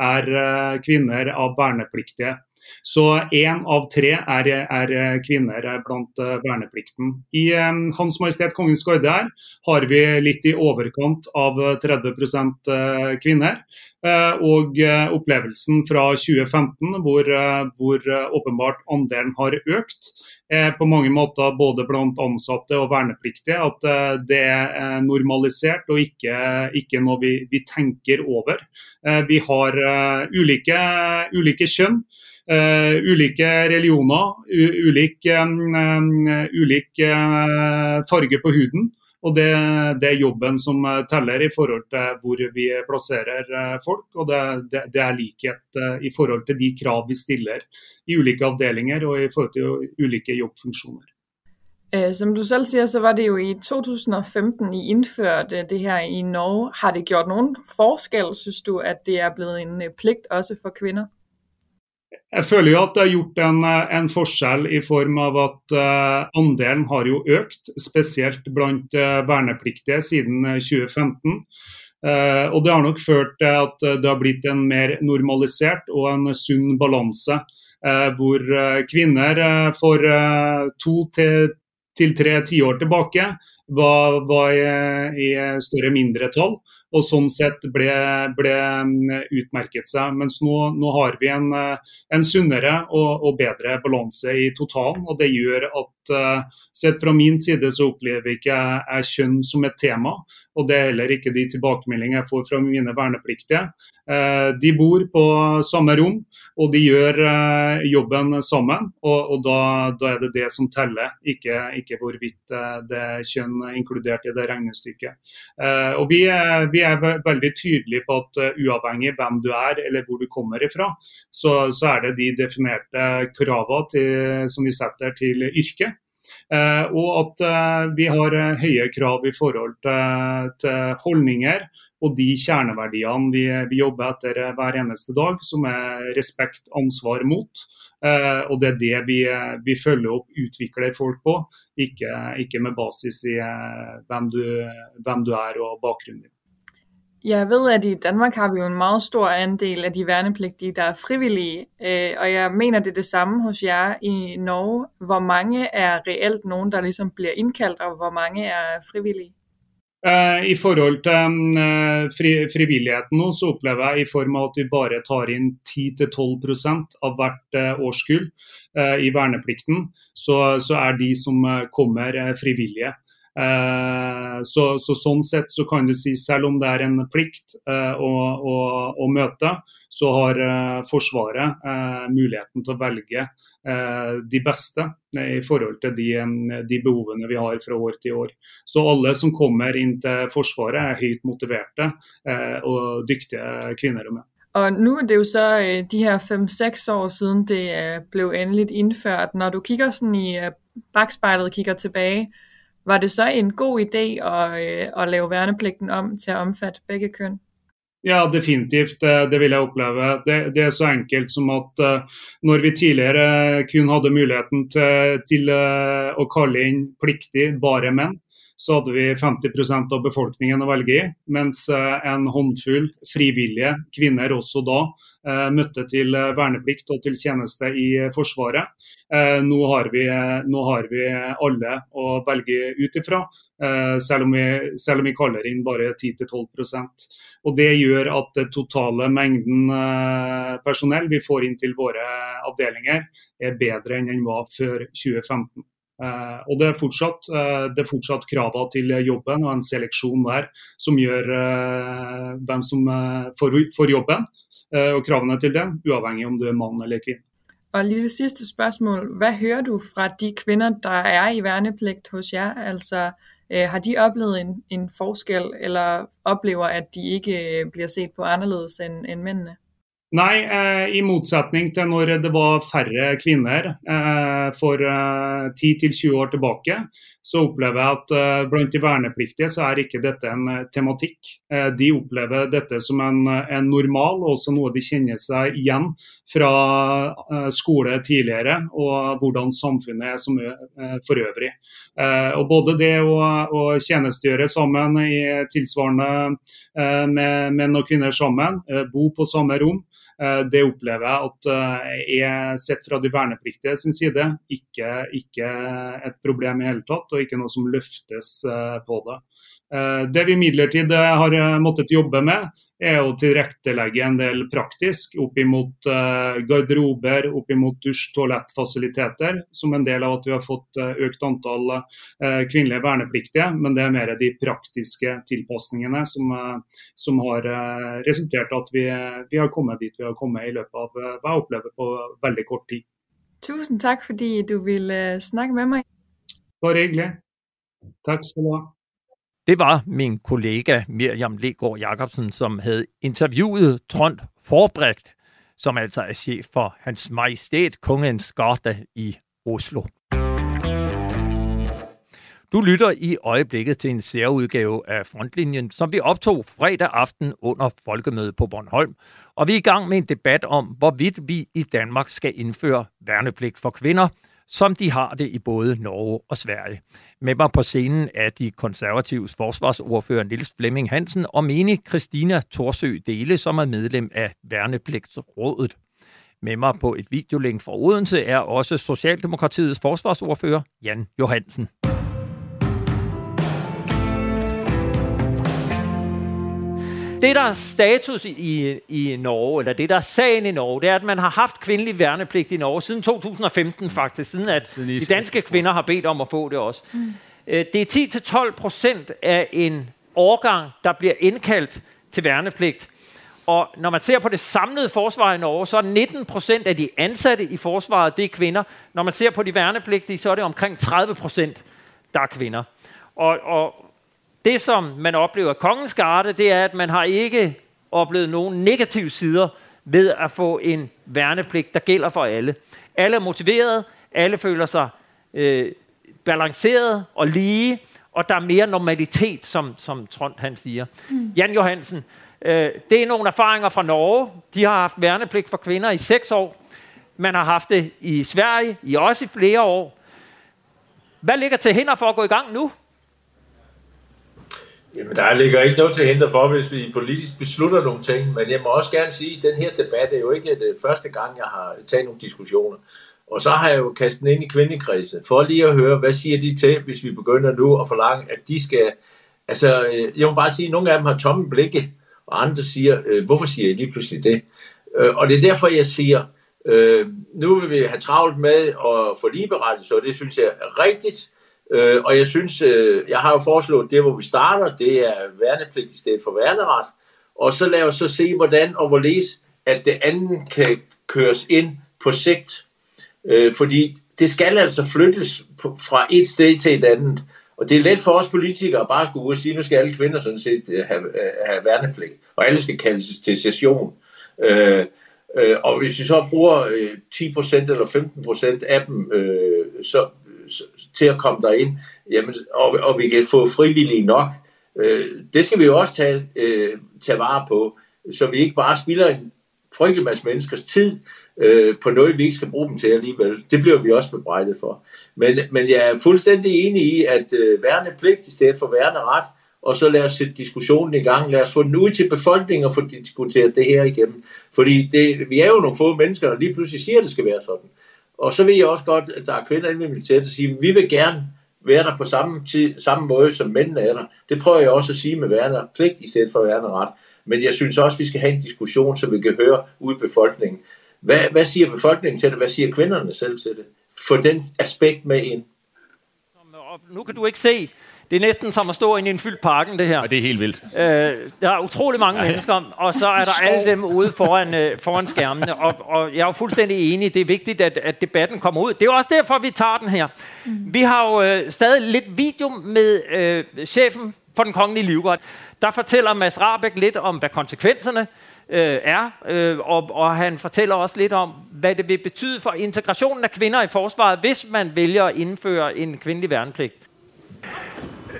er eh, kvinner av vernepliktige. Så én av tre er, er, kvinner blant eh, verneplikten. I eh, Hans Majestet Kongens Garde her har vi litt i overkant av 30 eh, kvinner. Og opplevelsen fra 2015, hvor, hvor åpenbart andelen har økt, er på mange måter både blant ansatte og vernepliktige at det er normalisert og ikke, ikke noe vi, vi, tenker over. Vi har ulike, ulike kjønn. Uh, ulike religioner, ulik, um, ulik uh, farge på huden. Og det, det, er jobben som eh, teller i forhold til hvor vi plasserer folk. Og det, det, det er likhet i forhold til de krav vi stiller i ulike avdelinger og i forhold til ulike jobbfunksjoner. Som du selv siger, så var det jo i 2015, I indførte det her i Norge. Har det gjort nogen forskel, synes du, at det er blevet en pligt også for kvinder? Jeg føler jo at det har gjort en, eh, en forskjell i form av at uh, andelen har jo økt, spesielt blant uh, vernepliktige siden 2015. Uh, og Det har nok ført til at det har blitt en mer normalisert og en sunn balanse, hvor kvinner for to til, til tre tiår tilbake var, var i, i større mindretall og sånn sett ble, ble mm, utmerket seg. Mens nå, nå har vi en, eh, en sunnere og, og, bedre balanse i totalen. og Det gjør at Eh, sett fra min side så opplever ikke jeg kjønn som et tema. Og det er heller ikke de tilbakemeldingene jeg får fra mine vernepliktige. Uh, de bor på samme rom, og de gjør uh, jobben sammen. Og, og da, da, er det det som teller, ikke, ikke hvorvidt det er kjønn inkludert i det regnestykket. og vi er, vi er veldig tydelige på at uh, uavhengig hvem du er eller hvor du kommer ifra, så, så er det de definerte kravene som vi setter til yrket. Eh, og at eh, vi har eh, høye krav i forhold til, til holdninger og de kjerneverdiene vi, eh, vi, jobber etter hver eneste dag, som er respekt, ansvar, mot. Eh, og det er det vi, vi, følger opp, utvikler folk på, ikke, ikke med basis i eh, hvem, du, hvem, du, er og bakgrunnen din. Jeg ved, at i Danmark har vi jo en meget stor andel af de værnepligtige, der er frivillige, øh, og jeg mener, det er det samme hos jer i Norge. Hvor mange er reelt nogen, der ligesom bliver indkaldt, og hvor mange er frivillige? Uh, I forhold til um, eh, fri, frivilligheten nå, så opplever jeg i form av at vi bare tar inn 10-12% av hvert uh, årskull i verneplikten, så, så, er de som kommer frivillige. Eh, så, så, Sånn sett så kan du si selv om det er en plikt eh, å, å, å møte, så har eh, Forsvaret eh, muligheten til å velge eh, de beste i forhold til de, eh, de, behovene vi har fra år til år. Så alle som kommer inn til Forsvaret er høyt motiverte og dyktige kvinner og menn. Og nu er det jo så de her 5-6 år siden det blev endeligt indført. Når du kigger sådan i bagspejlet, kigger tilbage, var det så en god idé at, øh, at lave værnepligten om til at omfatte begge køn? Ja, definitivt. Det vil jeg oppleve. Det, det, er så enkelt som at uh, når vi tidligere kun hadde muligheten til, til uh, å kalle inn pliktig bare menn, så hadde vi 50% av befolkningen å velge i. Mens eh, en håndfull frivillige kvinner også da eh, møtte til eh, verneplikt og til tjeneste i Forsvaret. Eh, nå har, vi, nå har vi alle å velge ut ifra, eh, selv selv om vi kaller inn bare 10-12% Og Det gjør at det totale mengden personell vi får inn til våre avdelinger, er bedre enn den var før 2015. Uh, og det er, fortsatt, uh, det er fortsatt kravene til jobben og en seleksjon der som gjør uh, hvem som får, får, jobben, og kravene til det, uavhengig om du er mann eller kvinne. Og lige det sidste spørgsmål. Hvad hører du fra de kvinder, der er i værnepligt hos jer? Altså, øh, har de oplevet en, en forskel, eller oplever, at de ikke bliver set på anderledes end, end mændene? Nei, eh, i motsetning til når det var færre kvinner eh, for eh, 10-20 år tilbake, så opplever jeg at eh, blant de vernepliktige så er ikke dette en eh, tematikk. Eh, de opplever dette som en, eh, en, normal, og også noe de kjenner seg igjen fra eh, skole tidligere, og hvordan samfunnet er som for øvrig. Og Både det å, å tjenestegjøre sammen i tilsvarende med menn og kvinner sammen, bo på samme rom, Eh, det opplever jeg at eh, er sett fra de vernepliktige sin side ikke, ikke et problem i hele tatt, og ikke noe som løftes eh, på det. Det vi imidlertid har måttet jobbe med, er å tilrettelegge en del praktisk opp imot uh, garderober, opp imot dusj, toalettfasiliteter, som en del av at vi har fått uh, økt antall uh, kvinnelige vernepliktige. Men det er mer de praktiske tilpasningene som, som har resultert i at vi, vi, har kommet dit vi har kommet i løpet av hva jeg opplever på veldig kort tid. Tusen takk fordi du ville snakke med meg. Bare hyggelig. Takk skal du ha. Det var min kollega Miriam Legård Jacobsen, som havde interviewet Trond Forbrecht, som altså er chef for Hans Majestæt Kongens Garde i Oslo. Du lytter i øjeblikket til en særudgave af Frontlinjen, som vi optog fredag aften under Folkemødet på Bornholm. Og vi er i gang med en debat om, hvorvidt vi i Danmark skal indføre værnepligt for kvinder – som de har det i både Norge og Sverige. Med mig på scenen er de konservatives forsvarsordfører Niels Flemming Hansen og mene Christina Torsø Dele, som er medlem af Værnepligtsrådet. Med mig på et videolink fra Odense er også Socialdemokratiets forsvarsordfører Jan Johansen. Det, der er status i, i Norge, eller det, der er sagen i Norge, det er, at man har haft kvindelig værnepligt i Norge siden 2015 faktisk, siden at de danske kvinder har bedt om at få det også. Mm. Øh, det er 10-12 procent af en årgang, der bliver indkaldt til værnepligt. Og når man ser på det samlede forsvar i Norge, så er 19 procent af de ansatte i forsvaret, det er kvinder. Når man ser på de værnepligtige, så er det omkring 30 procent, der er kvinder. Og, og det, som man oplever af kongens garde, det er, at man har ikke oplevet nogen negative sider ved at få en værnepligt, der gælder for alle. Alle er motiveret, alle føler sig øh, balanceret og lige, og der er mere normalitet, som, som Trond han siger. Mm. Jan Johansen, øh, det er nogle erfaringer fra Norge. De har haft værnepligt for kvinder i seks år. Man har haft det i Sverige i også i flere år. Hvad ligger til hænder for at gå i gang nu? Jamen, der ligger ikke noget til hinder for, hvis vi politisk beslutter nogle ting, men jeg må også gerne sige, at den her debat er jo ikke det første gang, jeg har taget nogle diskussioner. Og så har jeg jo kastet den ind i kvindekredsen, for lige at høre, hvad siger de til, hvis vi begynder nu at forlange, at de skal... Altså, øh, jeg må bare sige, at nogle af dem har tomme blikke, og andre siger, øh, hvorfor siger jeg lige pludselig det? Og det er derfor, jeg siger, nu vil vi have travlt med at få ligeberettelse, og det synes jeg er rigtigt, Øh, og jeg synes, øh, jeg har jo foreslået, det hvor vi starter, det er værnepligt i stedet for værneret. Og så lad os så se, hvordan og hvorledes, at det andet kan køres ind på sigt. Øh, fordi det skal altså flyttes på, fra et sted til et andet. Og det er let for os politikere bare at gå ud og sige, nu skal alle kvinder sådan set øh, have, øh, have værnepligt, og alle skal kaldes til session. Øh, øh, og hvis vi så bruger øh, 10% eller 15% af dem øh, så, til at komme derind, jamen, og, og vi kan få frivillige nok, øh, det skal vi jo også tage, øh, tage vare på, så vi ikke bare spilder en frygtelig masse menneskers tid øh, på noget, vi ikke skal bruge dem til alligevel. Det bliver vi også bebrejdet for. Men, men jeg er fuldstændig enig i, at øh, værne pligt i stedet for værne ret, og så lad os sætte diskussionen i gang. Lad os få den ud til befolkningen og få diskuteret det her igennem. Fordi det, vi er jo nogle få mennesker, der lige pludselig siger, at det skal være sådan. Og så ved jeg også godt, at der er kvinder inde i militæret, der siger, at vi vil gerne være der på samme, tid, samme måde, som mændene er der. Det prøver jeg også at sige med værende pligt i stedet for værende ret. Men jeg synes også, at vi skal have en diskussion, så vi kan høre ud i befolkningen. Hvad, hvad siger befolkningen til det? Hvad siger kvinderne selv til det? Få den aspekt med ind. Nu kan du ikke se, det er næsten som at stå inde i en fyldt parken, det her. Og det er helt vildt. Øh, der er utrolig mange ja. mennesker, og så er der alle dem ude foran, øh, foran skærmene. Og, og jeg er jo fuldstændig enig, det er vigtigt, at, at debatten kommer ud. Det er jo også derfor, vi tager den her. Mm. Vi har jo øh, stadig lidt video med øh, chefen for den kongelige livret. Der fortæller Mads Rabeck lidt om, hvad konsekvenserne øh, er, øh, og, og han fortæller også lidt om, hvad det vil betyde for integrationen af kvinder i forsvaret, hvis man vælger at indføre en kvindelig værnepligt.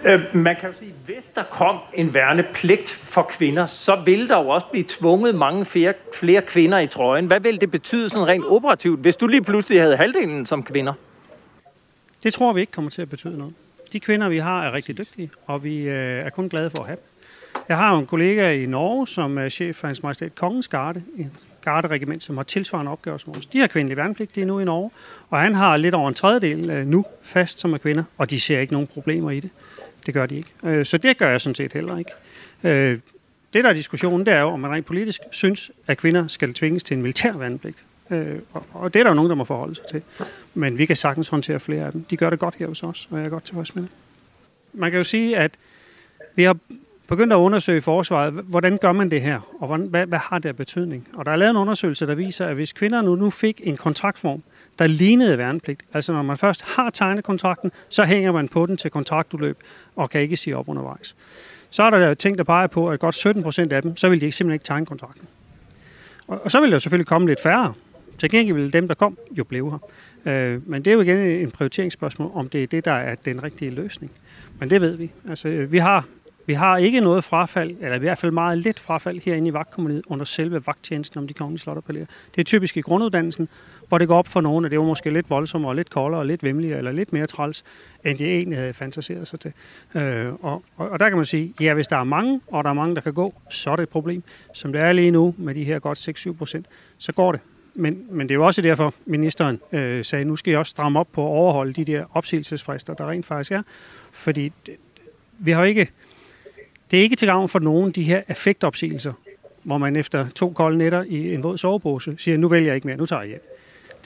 Øh, man kan jo sige, hvis der kom en værnepligt for kvinder, så ville der jo også blive tvunget mange flere, flere kvinder i trøjen. Hvad ville det betyde sådan rent operativt, hvis du lige pludselig havde halvdelen som kvinder? Det tror vi ikke kommer til at betyde noget. De kvinder, vi har, er rigtig dygtige, og vi øh, er kun glade for at have dem. Jeg har en kollega i Norge, som er chef for Hans Majestæt Kongens Garde, en garderegiment, som har tilsvarende opgaver som vores. De har kvindelig værnepligt, nu i Norge, og han har lidt over en tredjedel øh, nu fast, som er kvinder, og de ser ikke nogen problemer i det. Det gør de ikke. Øh, så det gør jeg sådan set heller ikke. Øh, det, der er diskussionen, det er jo, om man rent politisk synes, at kvinder skal tvinges til en militær værnepligt. Øh, og det er der jo nogen, der må forholde sig til. Men vi kan sagtens håndtere flere af dem. De gør det godt her hos os, og jeg er godt tilfreds med det. Man kan jo sige, at vi har begyndt at undersøge forsvaret, hvordan gør man det her, og hvordan, hvad, hvad har det af betydning? Og der er lavet en undersøgelse, der viser, at hvis kvinder nu, nu fik en kontraktform, der lignede værnepligt, altså når man først har tegnet kontrakten, så hænger man på den til kontraktudløb og kan ikke sige op undervejs. Så er der ting, der peger på, at godt 17 procent af dem, så vil de simpelthen ikke tegne kontrakten. Og, og så vil der selvfølgelig komme lidt færre. Til gengæld vil dem, der kom, jo blive her. Øh, men det er jo igen en prioriteringsspørgsmål, om det er det, der er den rigtige løsning. Men det ved vi. Altså, øh, vi har vi har ikke noget frafald, eller i hvert fald meget lidt frafald herinde i vagtkommuniet under selve vagttjenesten om de kongelige slot og palæer. Det er typisk i grunduddannelsen, hvor det går op for nogen, at det var måske lidt voldsommere, lidt koldere, lidt vemmeligere eller lidt mere træls, end de egentlig havde fantaseret sig til. Øh, og, og, og der kan man sige, ja, hvis der er mange, og der er mange, der kan gå, så er det et problem. Som det er lige nu med de her godt 6-7 procent, så går det. Men, men det er jo også derfor, ministeren øh, sagde, nu skal jeg også stramme op på at overholde de der opsigelsesfrister, der rent faktisk er. Fordi det, vi har ikke det er ikke til gavn for nogen, de her effektopsigelser, hvor man efter to kolde nætter i en våd sovepose siger, nu vælger jeg ikke mere, nu tager jeg hjem.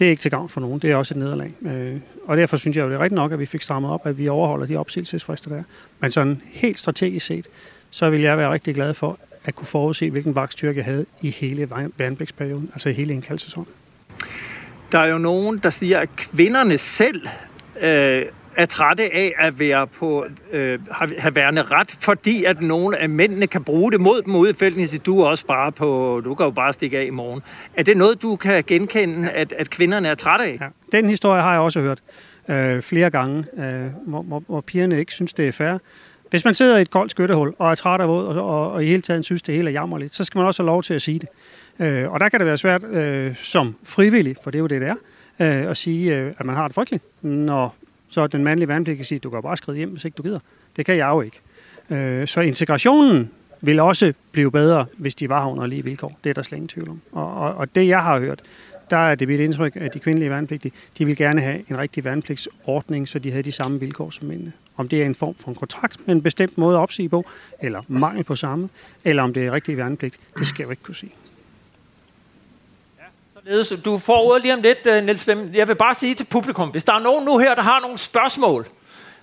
Det er ikke til gavn for nogen, det er også et nederlag. Øh, og derfor synes jeg jo, det er rigtigt nok, at vi fik strammet op, at vi overholder de opsigelsesfrister der. Men sådan helt strategisk set, så vil jeg være rigtig glad for at kunne forudse, hvilken vagtstyrke jeg havde i hele værnepligtsperioden, altså i hele indkaldssæsonen. Der er jo nogen, der siger, at kvinderne selv øh, er trætte af at være på, øh, have værende ret, fordi at nogle af mændene kan bruge det mod dem ude i felten, så du også bare på, du kan jo bare stikke af i morgen. Er det noget, du kan genkende, at, at kvinderne er trætte af? Ja, den historie har jeg også hørt øh, flere gange, øh, hvor, hvor, hvor pigerne ikke synes, det er fair. Hvis man sidder i et koldt skyttehul og er træt af våd, og, og, og i hele taget synes, det hele er jammerligt, så skal man også have lov til at sige det. Øh, og der kan det være svært øh, som frivillig, for det er jo det, det er, øh, at sige, øh, at man har det frygteligt, når så den mandlige værnepligt kan sige, du kan bare skride hjem, hvis ikke du gider. Det kan jeg jo ikke. Øh, så integrationen vil også blive bedre, hvis de var under lige vilkår. Det er der slet ingen tvivl om. Og, og, og det, jeg har hørt, der er det mit indtryk, at de kvindelige værnepligtige, de vil gerne have en rigtig værnepligtsordning, så de havde de samme vilkår som mændene. Om det er en form for en kontrakt med en bestemt måde at opsige på, eller mangel på samme, eller om det er rigtig værnepligt, det skal jeg jo ikke kunne sige. Du får ordet lige om lidt, øh, Niels Jeg vil bare sige til publikum, hvis der er nogen nu her, der har nogle spørgsmål,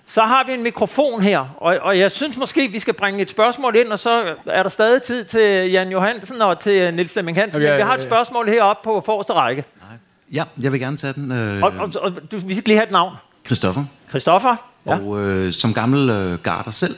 Så har vi en mikrofon her, og, og jeg synes måske, vi skal bringe et spørgsmål ind, og så er der stadig tid til Jan Johansen og til Niels Flemming Hansen. Okay, vi har et øh, spørgsmål heroppe på forreste række. Ja, jeg vil gerne tage den. Øh, Og, og, og du, vi skal lige have et navn. Christoffer. Christoffer? Ja. Og øh, som gammel øh, garder selv,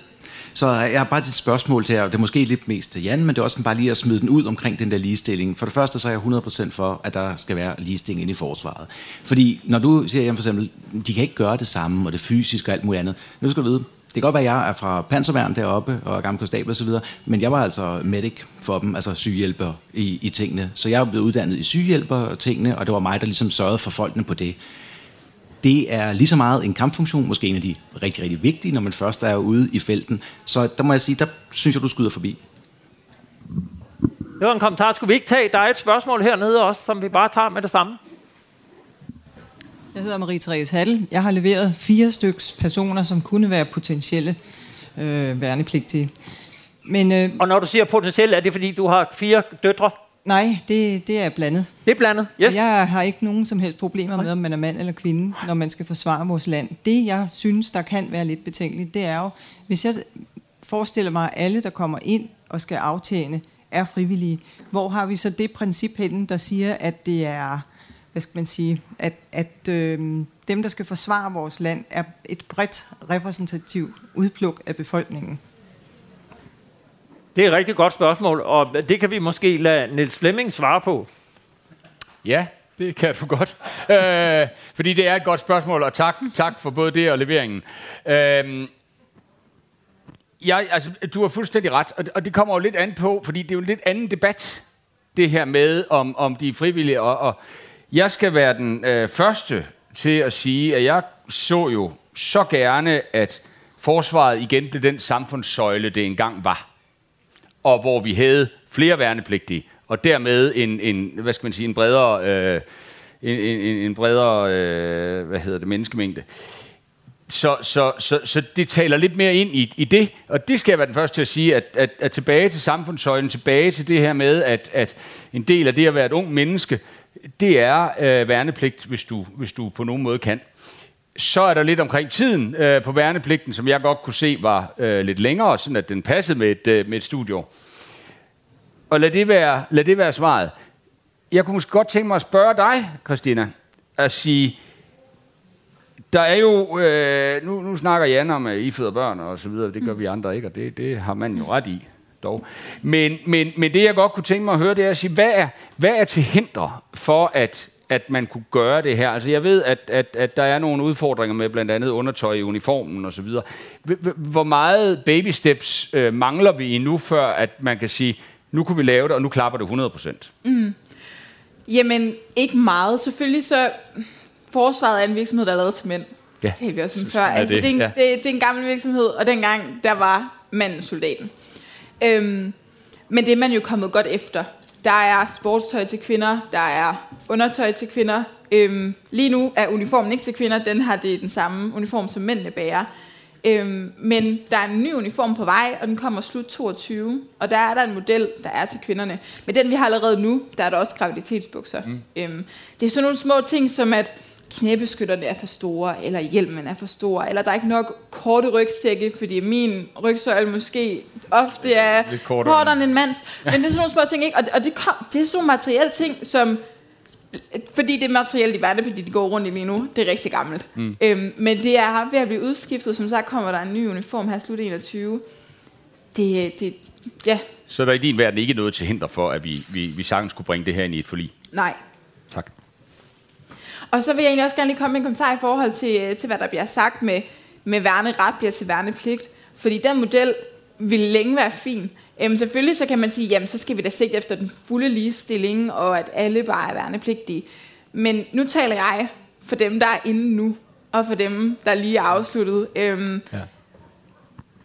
så jeg har bare et spørgsmål til jer. Det er måske lidt mest til Jan, men det er også bare lige at smide den ud omkring den der ligestilling. For det første så er jeg 100% for, at der skal være ligestilling inde i forsvaret. Fordi når du siger, Jan for eksempel, de kan ikke gøre det samme, og det fysiske og alt muligt andet. Nu skal du vide, det kan godt være, at jeg er fra panserværn deroppe, og er gammel konstabel osv., men jeg var altså medic for dem, altså sygehjælper i, i tingene. Så jeg er blevet uddannet i sygehjælper og tingene, og det var mig, der ligesom sørgede for folkene på det det er lige så meget en kampfunktion, måske en af de rigtig, rigtig vigtige, når man først er ude i felten. Så der må jeg sige, der synes jeg, du skyder forbi. Det var en kommentar. Skulle vi ikke tage? Der er et spørgsmål hernede også, som vi bare tager med det samme. Jeg hedder Marie-Therese Hattel. Jeg har leveret fire styks personer, som kunne være potentielle øh, værnepligtige. Men øh, Og når du siger potentielt, er det fordi, du har fire døtre? Nej, det, det er blandet. Det er blandet. Yes. Jeg har ikke nogen som helst problemer med, om man er mand eller kvinde, når man skal forsvare vores land. Det, jeg synes, der kan være lidt betænkeligt, det er jo, hvis jeg forestiller mig, at alle, der kommer ind og skal aftjene, er frivillige. Hvor har vi så det princip henne, der siger, at det er, hvad skal man sige, at, at øh, dem, der skal forsvare vores land, er et bredt repræsentativt udpluk af befolkningen? Det er et rigtig godt spørgsmål, og det kan vi måske lade Niels Flemming svare på. Ja, det kan du godt. Øh, fordi det er et godt spørgsmål, og tak, tak for både det og leveringen. Øh, jeg, altså, du har fuldstændig ret, og, og det kommer jo lidt an på, fordi det er jo en lidt anden debat, det her med, om, om de er frivillige. Og, og jeg skal være den øh, første til at sige, at jeg så jo så gerne, at forsvaret igen blev den samfundssøjle, det engang var og hvor vi havde flere værnepligtige, og dermed en, en hvad skal man sige, en bredere, øh, en, en, en bredere øh, hvad hedder det, menneskemængde. Så, så, så, så det taler lidt mere ind i, i det, og det skal jeg være den første til at sige, at, at, at tilbage til samfundssøjlen, tilbage til det her med, at, at en del af det at være et ung menneske, det er øh, værnepligt, hvis du, hvis du på nogen måde kan. Så er der lidt omkring tiden øh, på værnepligten, som jeg godt kunne se var øh, lidt længere, sådan at den passede med et, øh, med et studio. Og lad det, være, lad det være svaret. Jeg kunne måske godt tænke mig at spørge dig, Christina, at sige, der er jo, øh, nu, nu snakker Jan om, at I føder børn og så videre, det gør vi andre ikke, og det, det har man jo ret i dog. Men, men, men det jeg godt kunne tænke mig at høre, det er at sige, hvad er, hvad er til hinder for, at, at man kunne gøre det her? Altså jeg ved, at, at, at der er nogle udfordringer med blandt andet undertøj i uniformen og så videre. Hvor meget baby steps øh, mangler vi endnu, før at man kan sige, nu kunne vi lave det, og nu klapper det 100 procent? Jamen, ikke meget. Selvfølgelig så... Forsvaret er en virksomhed, der er lavet til mænd. Ja. Det vi også om før. er Altså, det, det, er en, ja. det, det er en gammel virksomhed, og dengang, der var manden soldaten. Øhm, men det er man jo kommet godt efter. Der er sportstøj til kvinder, der er undertøj til kvinder. Øhm, lige nu er uniformen ikke til kvinder, den har det den samme uniform, som mændene bærer. Øhm, men der er en ny uniform på vej, og den kommer slut 22. Og der er der en model, der er til kvinderne. Men den, vi har allerede nu, der er der også graviditetsbukser. Mm. Øhm, det er sådan nogle små ting, som at knæbeskytterne er for store, eller hjelmen er for stor, eller der er ikke nok korte rygsække, fordi min rygsøjle måske ofte er Lidt kortere. kortere end en mands. Men det er sådan nogle små ting, ikke? Og, det, og det, kom, det er sådan nogle materielle ting, som fordi det materielle i verden, fordi de går rundt i lige nu, det er rigtig gammelt. Mm. Øhm, men det er ved at blive udskiftet. Som sagt kommer der en ny uniform her slut 21. Det, det, ja, Så er der i din verden ikke noget til hinder for, at vi, vi, vi sagtens skulle bringe det her ind i et forlig. nej. Og så vil jeg egentlig også gerne lige komme med en kommentar i forhold til, til hvad der bliver sagt med, med værneret bliver til værnepligt. Fordi den model vil længe være fin. Øhm, selvfølgelig så kan man sige, jamen så skal vi da sigte efter den fulde ligestilling, og at alle bare er værnepligtige. Men nu taler jeg for dem, der er inde nu, og for dem, der lige er afsluttet. Øhm, Ja.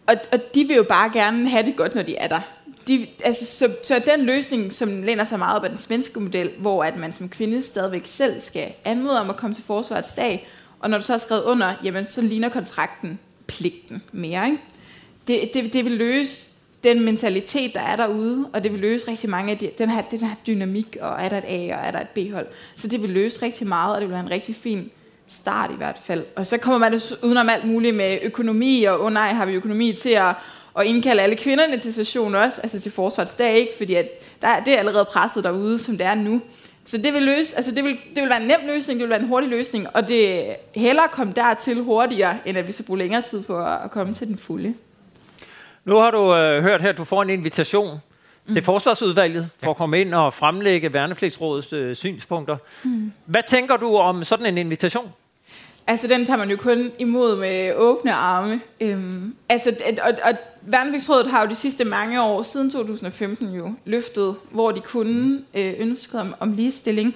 og, og de vil jo bare gerne have det godt, når de er der. De, altså, så, så den løsning, som læner sig meget op af den svenske model, hvor at man som kvinde stadigvæk selv skal anmode om at komme til forsvarets dag, og når du så har skrevet under, jamen så ligner kontrakten pligten mere. Ikke? Det, det, det vil løse den mentalitet, der er derude, og det vil løse rigtig mange af de, den, her, den her dynamik, og er der et A, og er der et B-hold. Så det vil løse rigtig meget, og det vil være en rigtig fin start i hvert fald. Og så kommer man udenom alt muligt med økonomi, og oh nej, har vi økonomi til at, at indkalde alle kvinderne til session også, altså til forsvarsdag, ikke? Fordi at der, det er allerede presset derude, som det er nu. Så det vil, løse, altså det, vil, det vil være en nem løsning, det vil være en hurtig løsning, og det hellere komme dertil hurtigere, end at vi skal bruge længere tid på at, at komme til den fulde. Nu har du øh, hørt her, at du får en invitation mm. til Forsvarsudvalget for at komme ind og fremlægge Værnepligtsrådets øh, synspunkter. Mm. Hvad tænker du om sådan en invitation? Altså, den tager man jo kun imod med åbne arme. Øhm, altså, og, og Værnepligtsrådet har jo de sidste mange år, siden 2015 jo, løftet, hvor de kunne øh, ønske om, om ligestilling.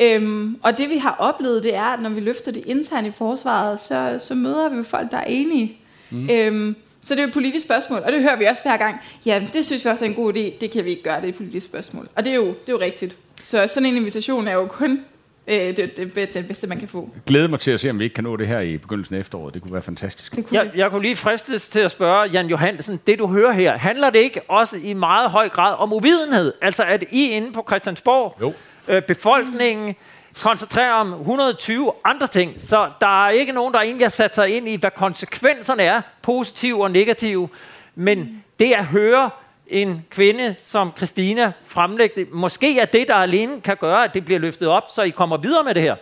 Øhm, og det vi har oplevet, det er, at når vi løfter det internt i forsvaret, så, så møder vi folk, der er enige. Mm. Øhm, så det er et politisk spørgsmål, og det hører vi også hver gang. Ja, det synes vi også er en god idé. Det kan vi ikke gøre, det er et politisk spørgsmål. Og det er jo, det er jo rigtigt. Så sådan en invitation er jo kun øh, det, det, det, det bedste, man kan få. Glæder mig til at se, om vi ikke kan nå det her i begyndelsen af efteråret. Det kunne være fantastisk. Kunne jeg, jeg kunne lige fristes til at spørge Jan Johansen, det du hører her, handler det ikke også i meget høj grad om uvidenhed? Altså at I inde på Christiansborg, jo. Øh, befolkningen, koncentrerer om 120 andre ting, så der er ikke nogen, der egentlig har sat sig ind i, hvad konsekvenserne er, positive og negative. Men det at høre en kvinde som Christina fremlægge det, måske er det, der alene kan gøre, at det bliver løftet op, så I kommer videre med det her.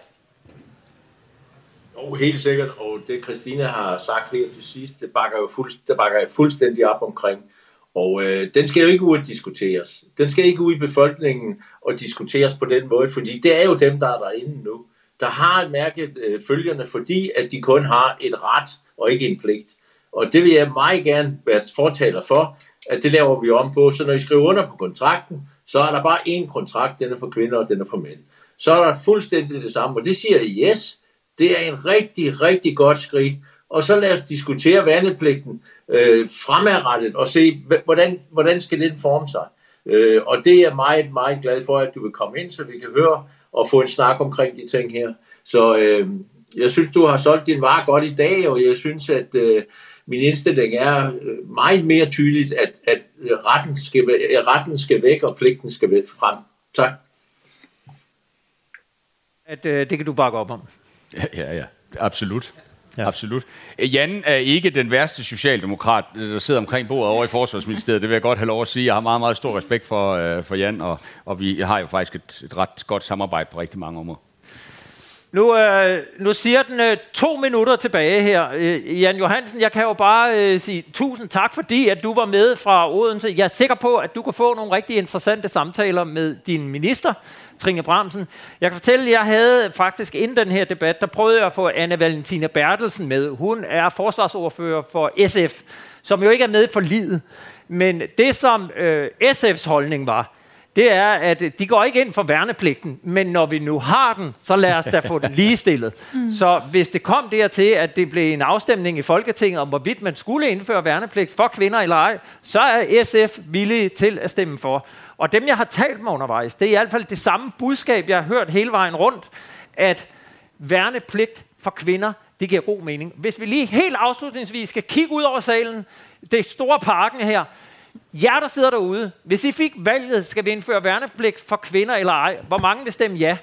Jo, helt sikkert, og det Christina har sagt her til sidst, det bakker, jo fuldst, det bakker jeg fuldstændig op omkring. Og øh, den skal jo ikke ud at diskuteres. Den skal ikke ud i befolkningen og diskuteres på den måde, fordi det er jo dem, der er derinde nu, der har mærket øh, følgerne, fordi at de kun har et ret og ikke en pligt. Og det vil jeg meget gerne være fortaler for, at det laver vi om på. Så når I skriver under på kontrakten, så er der bare én kontrakt, den er for kvinder og den er for mænd. Så er der fuldstændig det samme, og det siger yes, det er en rigtig, rigtig godt skridt. Og så lad os diskutere værnepligten øh, fremadrettet og se, hvordan, hvordan skal den forme sig. Øh, og det er jeg meget, meget glad for, at du vil komme ind, så vi kan høre og få en snak omkring de ting her. Så øh, jeg synes, du har solgt din vare godt i dag, og jeg synes, at øh, min indstilling er øh, meget mere tydeligt, at, at retten, skal, retten skal væk, og pligten skal væk frem. Tak. At, øh, det kan du bakke op om. Ja, ja, ja. Absolut. Ja. Absolut. Jan er ikke den værste socialdemokrat, der sidder omkring bordet over i Forsvarsministeriet. Det vil jeg godt have lov at sige. Jeg har meget, meget stor respekt for, øh, for Jan, og, og vi har jo faktisk et, et ret godt samarbejde på rigtig mange områder. Nu, øh, nu siger den øh, to minutter tilbage her. Øh, Jan Johansen, jeg kan jo bare øh, sige tusind tak, fordi at du var med fra Odense. Jeg er sikker på, at du kan få nogle rigtig interessante samtaler med din minister, Trine Bramsen. Jeg kan fortælle, at jeg havde faktisk inden den her debat, der prøvede jeg at få Anne Valentina Bertelsen med. Hun er forsvarsordfører for SF, som jo ikke er med for livet. Men det, som øh, SF's holdning var, det er, at de går ikke ind for værnepligten, men når vi nu har den, så lad os da få den ligestillet. Mm. Så hvis det kom dertil, at det blev en afstemning i Folketinget om, hvorvidt man skulle indføre værnepligt for kvinder eller ej, så er SF villige til at stemme for. Og dem, jeg har talt med undervejs, det er i hvert fald det samme budskab, jeg har hørt hele vejen rundt, at værnepligt for kvinder, det giver god mening. Hvis vi lige helt afslutningsvis skal kigge ud over salen, det store parken her, jer, der sidder derude, hvis I fik valget, skal vi indføre værnepligt for kvinder eller ej, hvor mange vil stemme ja?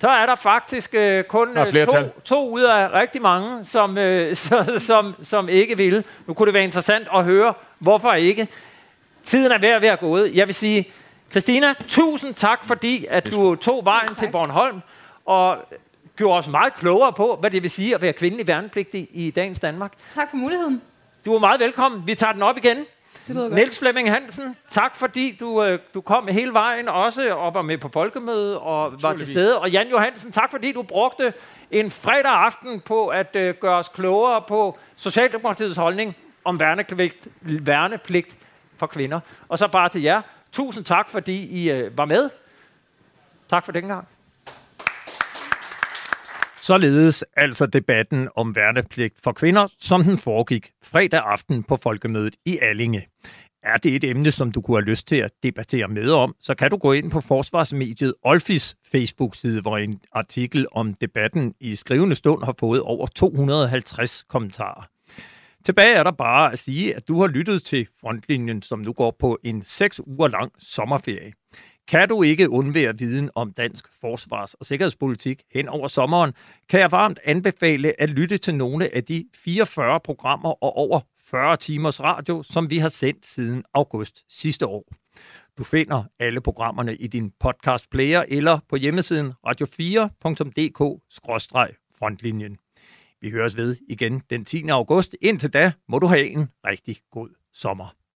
Så er der faktisk øh, kun øh, to, to ud af rigtig mange, som, øh, som, som ikke vil. Nu kunne det være interessant at høre, hvorfor ikke. Tiden er ved at være gået. Jeg vil sige, Christina, tusind tak, fordi at du tog vejen til Bornholm og gjorde os meget klogere på, hvad det vil sige at være kvindelig værnepligtig i dagens Danmark. Tak for muligheden. Du er meget velkommen. Vi tager den op igen. Niels Flemming Hansen, tak fordi du, øh, du kom hele vejen også og var med på folkemødet og var til stede. Og Jan Johansen, tak fordi du brugte en fredag aften på at øh, gøre os klogere på Socialdemokratiets holdning om værnepligt, værnepligt for kvinder. Og så bare til jer, tusind tak fordi I øh, var med. Tak for den gang. Således altså debatten om værnepligt for kvinder, som den foregik fredag aften på folkemødet i Allinge. Er det et emne, som du kunne have lyst til at debattere med om, så kan du gå ind på forsvarsmediet Olfis Facebook-side, hvor en artikel om debatten i skrivende stund har fået over 250 kommentarer. Tilbage er der bare at sige, at du har lyttet til Frontlinjen, som nu går på en seks uger lang sommerferie. Kan du ikke undvære viden om dansk forsvars- og sikkerhedspolitik hen over sommeren, kan jeg varmt anbefale at lytte til nogle af de 44 programmer og over 40 timers radio, som vi har sendt siden august sidste år. Du finder alle programmerne i din podcast player eller på hjemmesiden radio4.dk-frontlinjen. Vi høres ved igen den 10. august. Indtil da må du have en rigtig god sommer.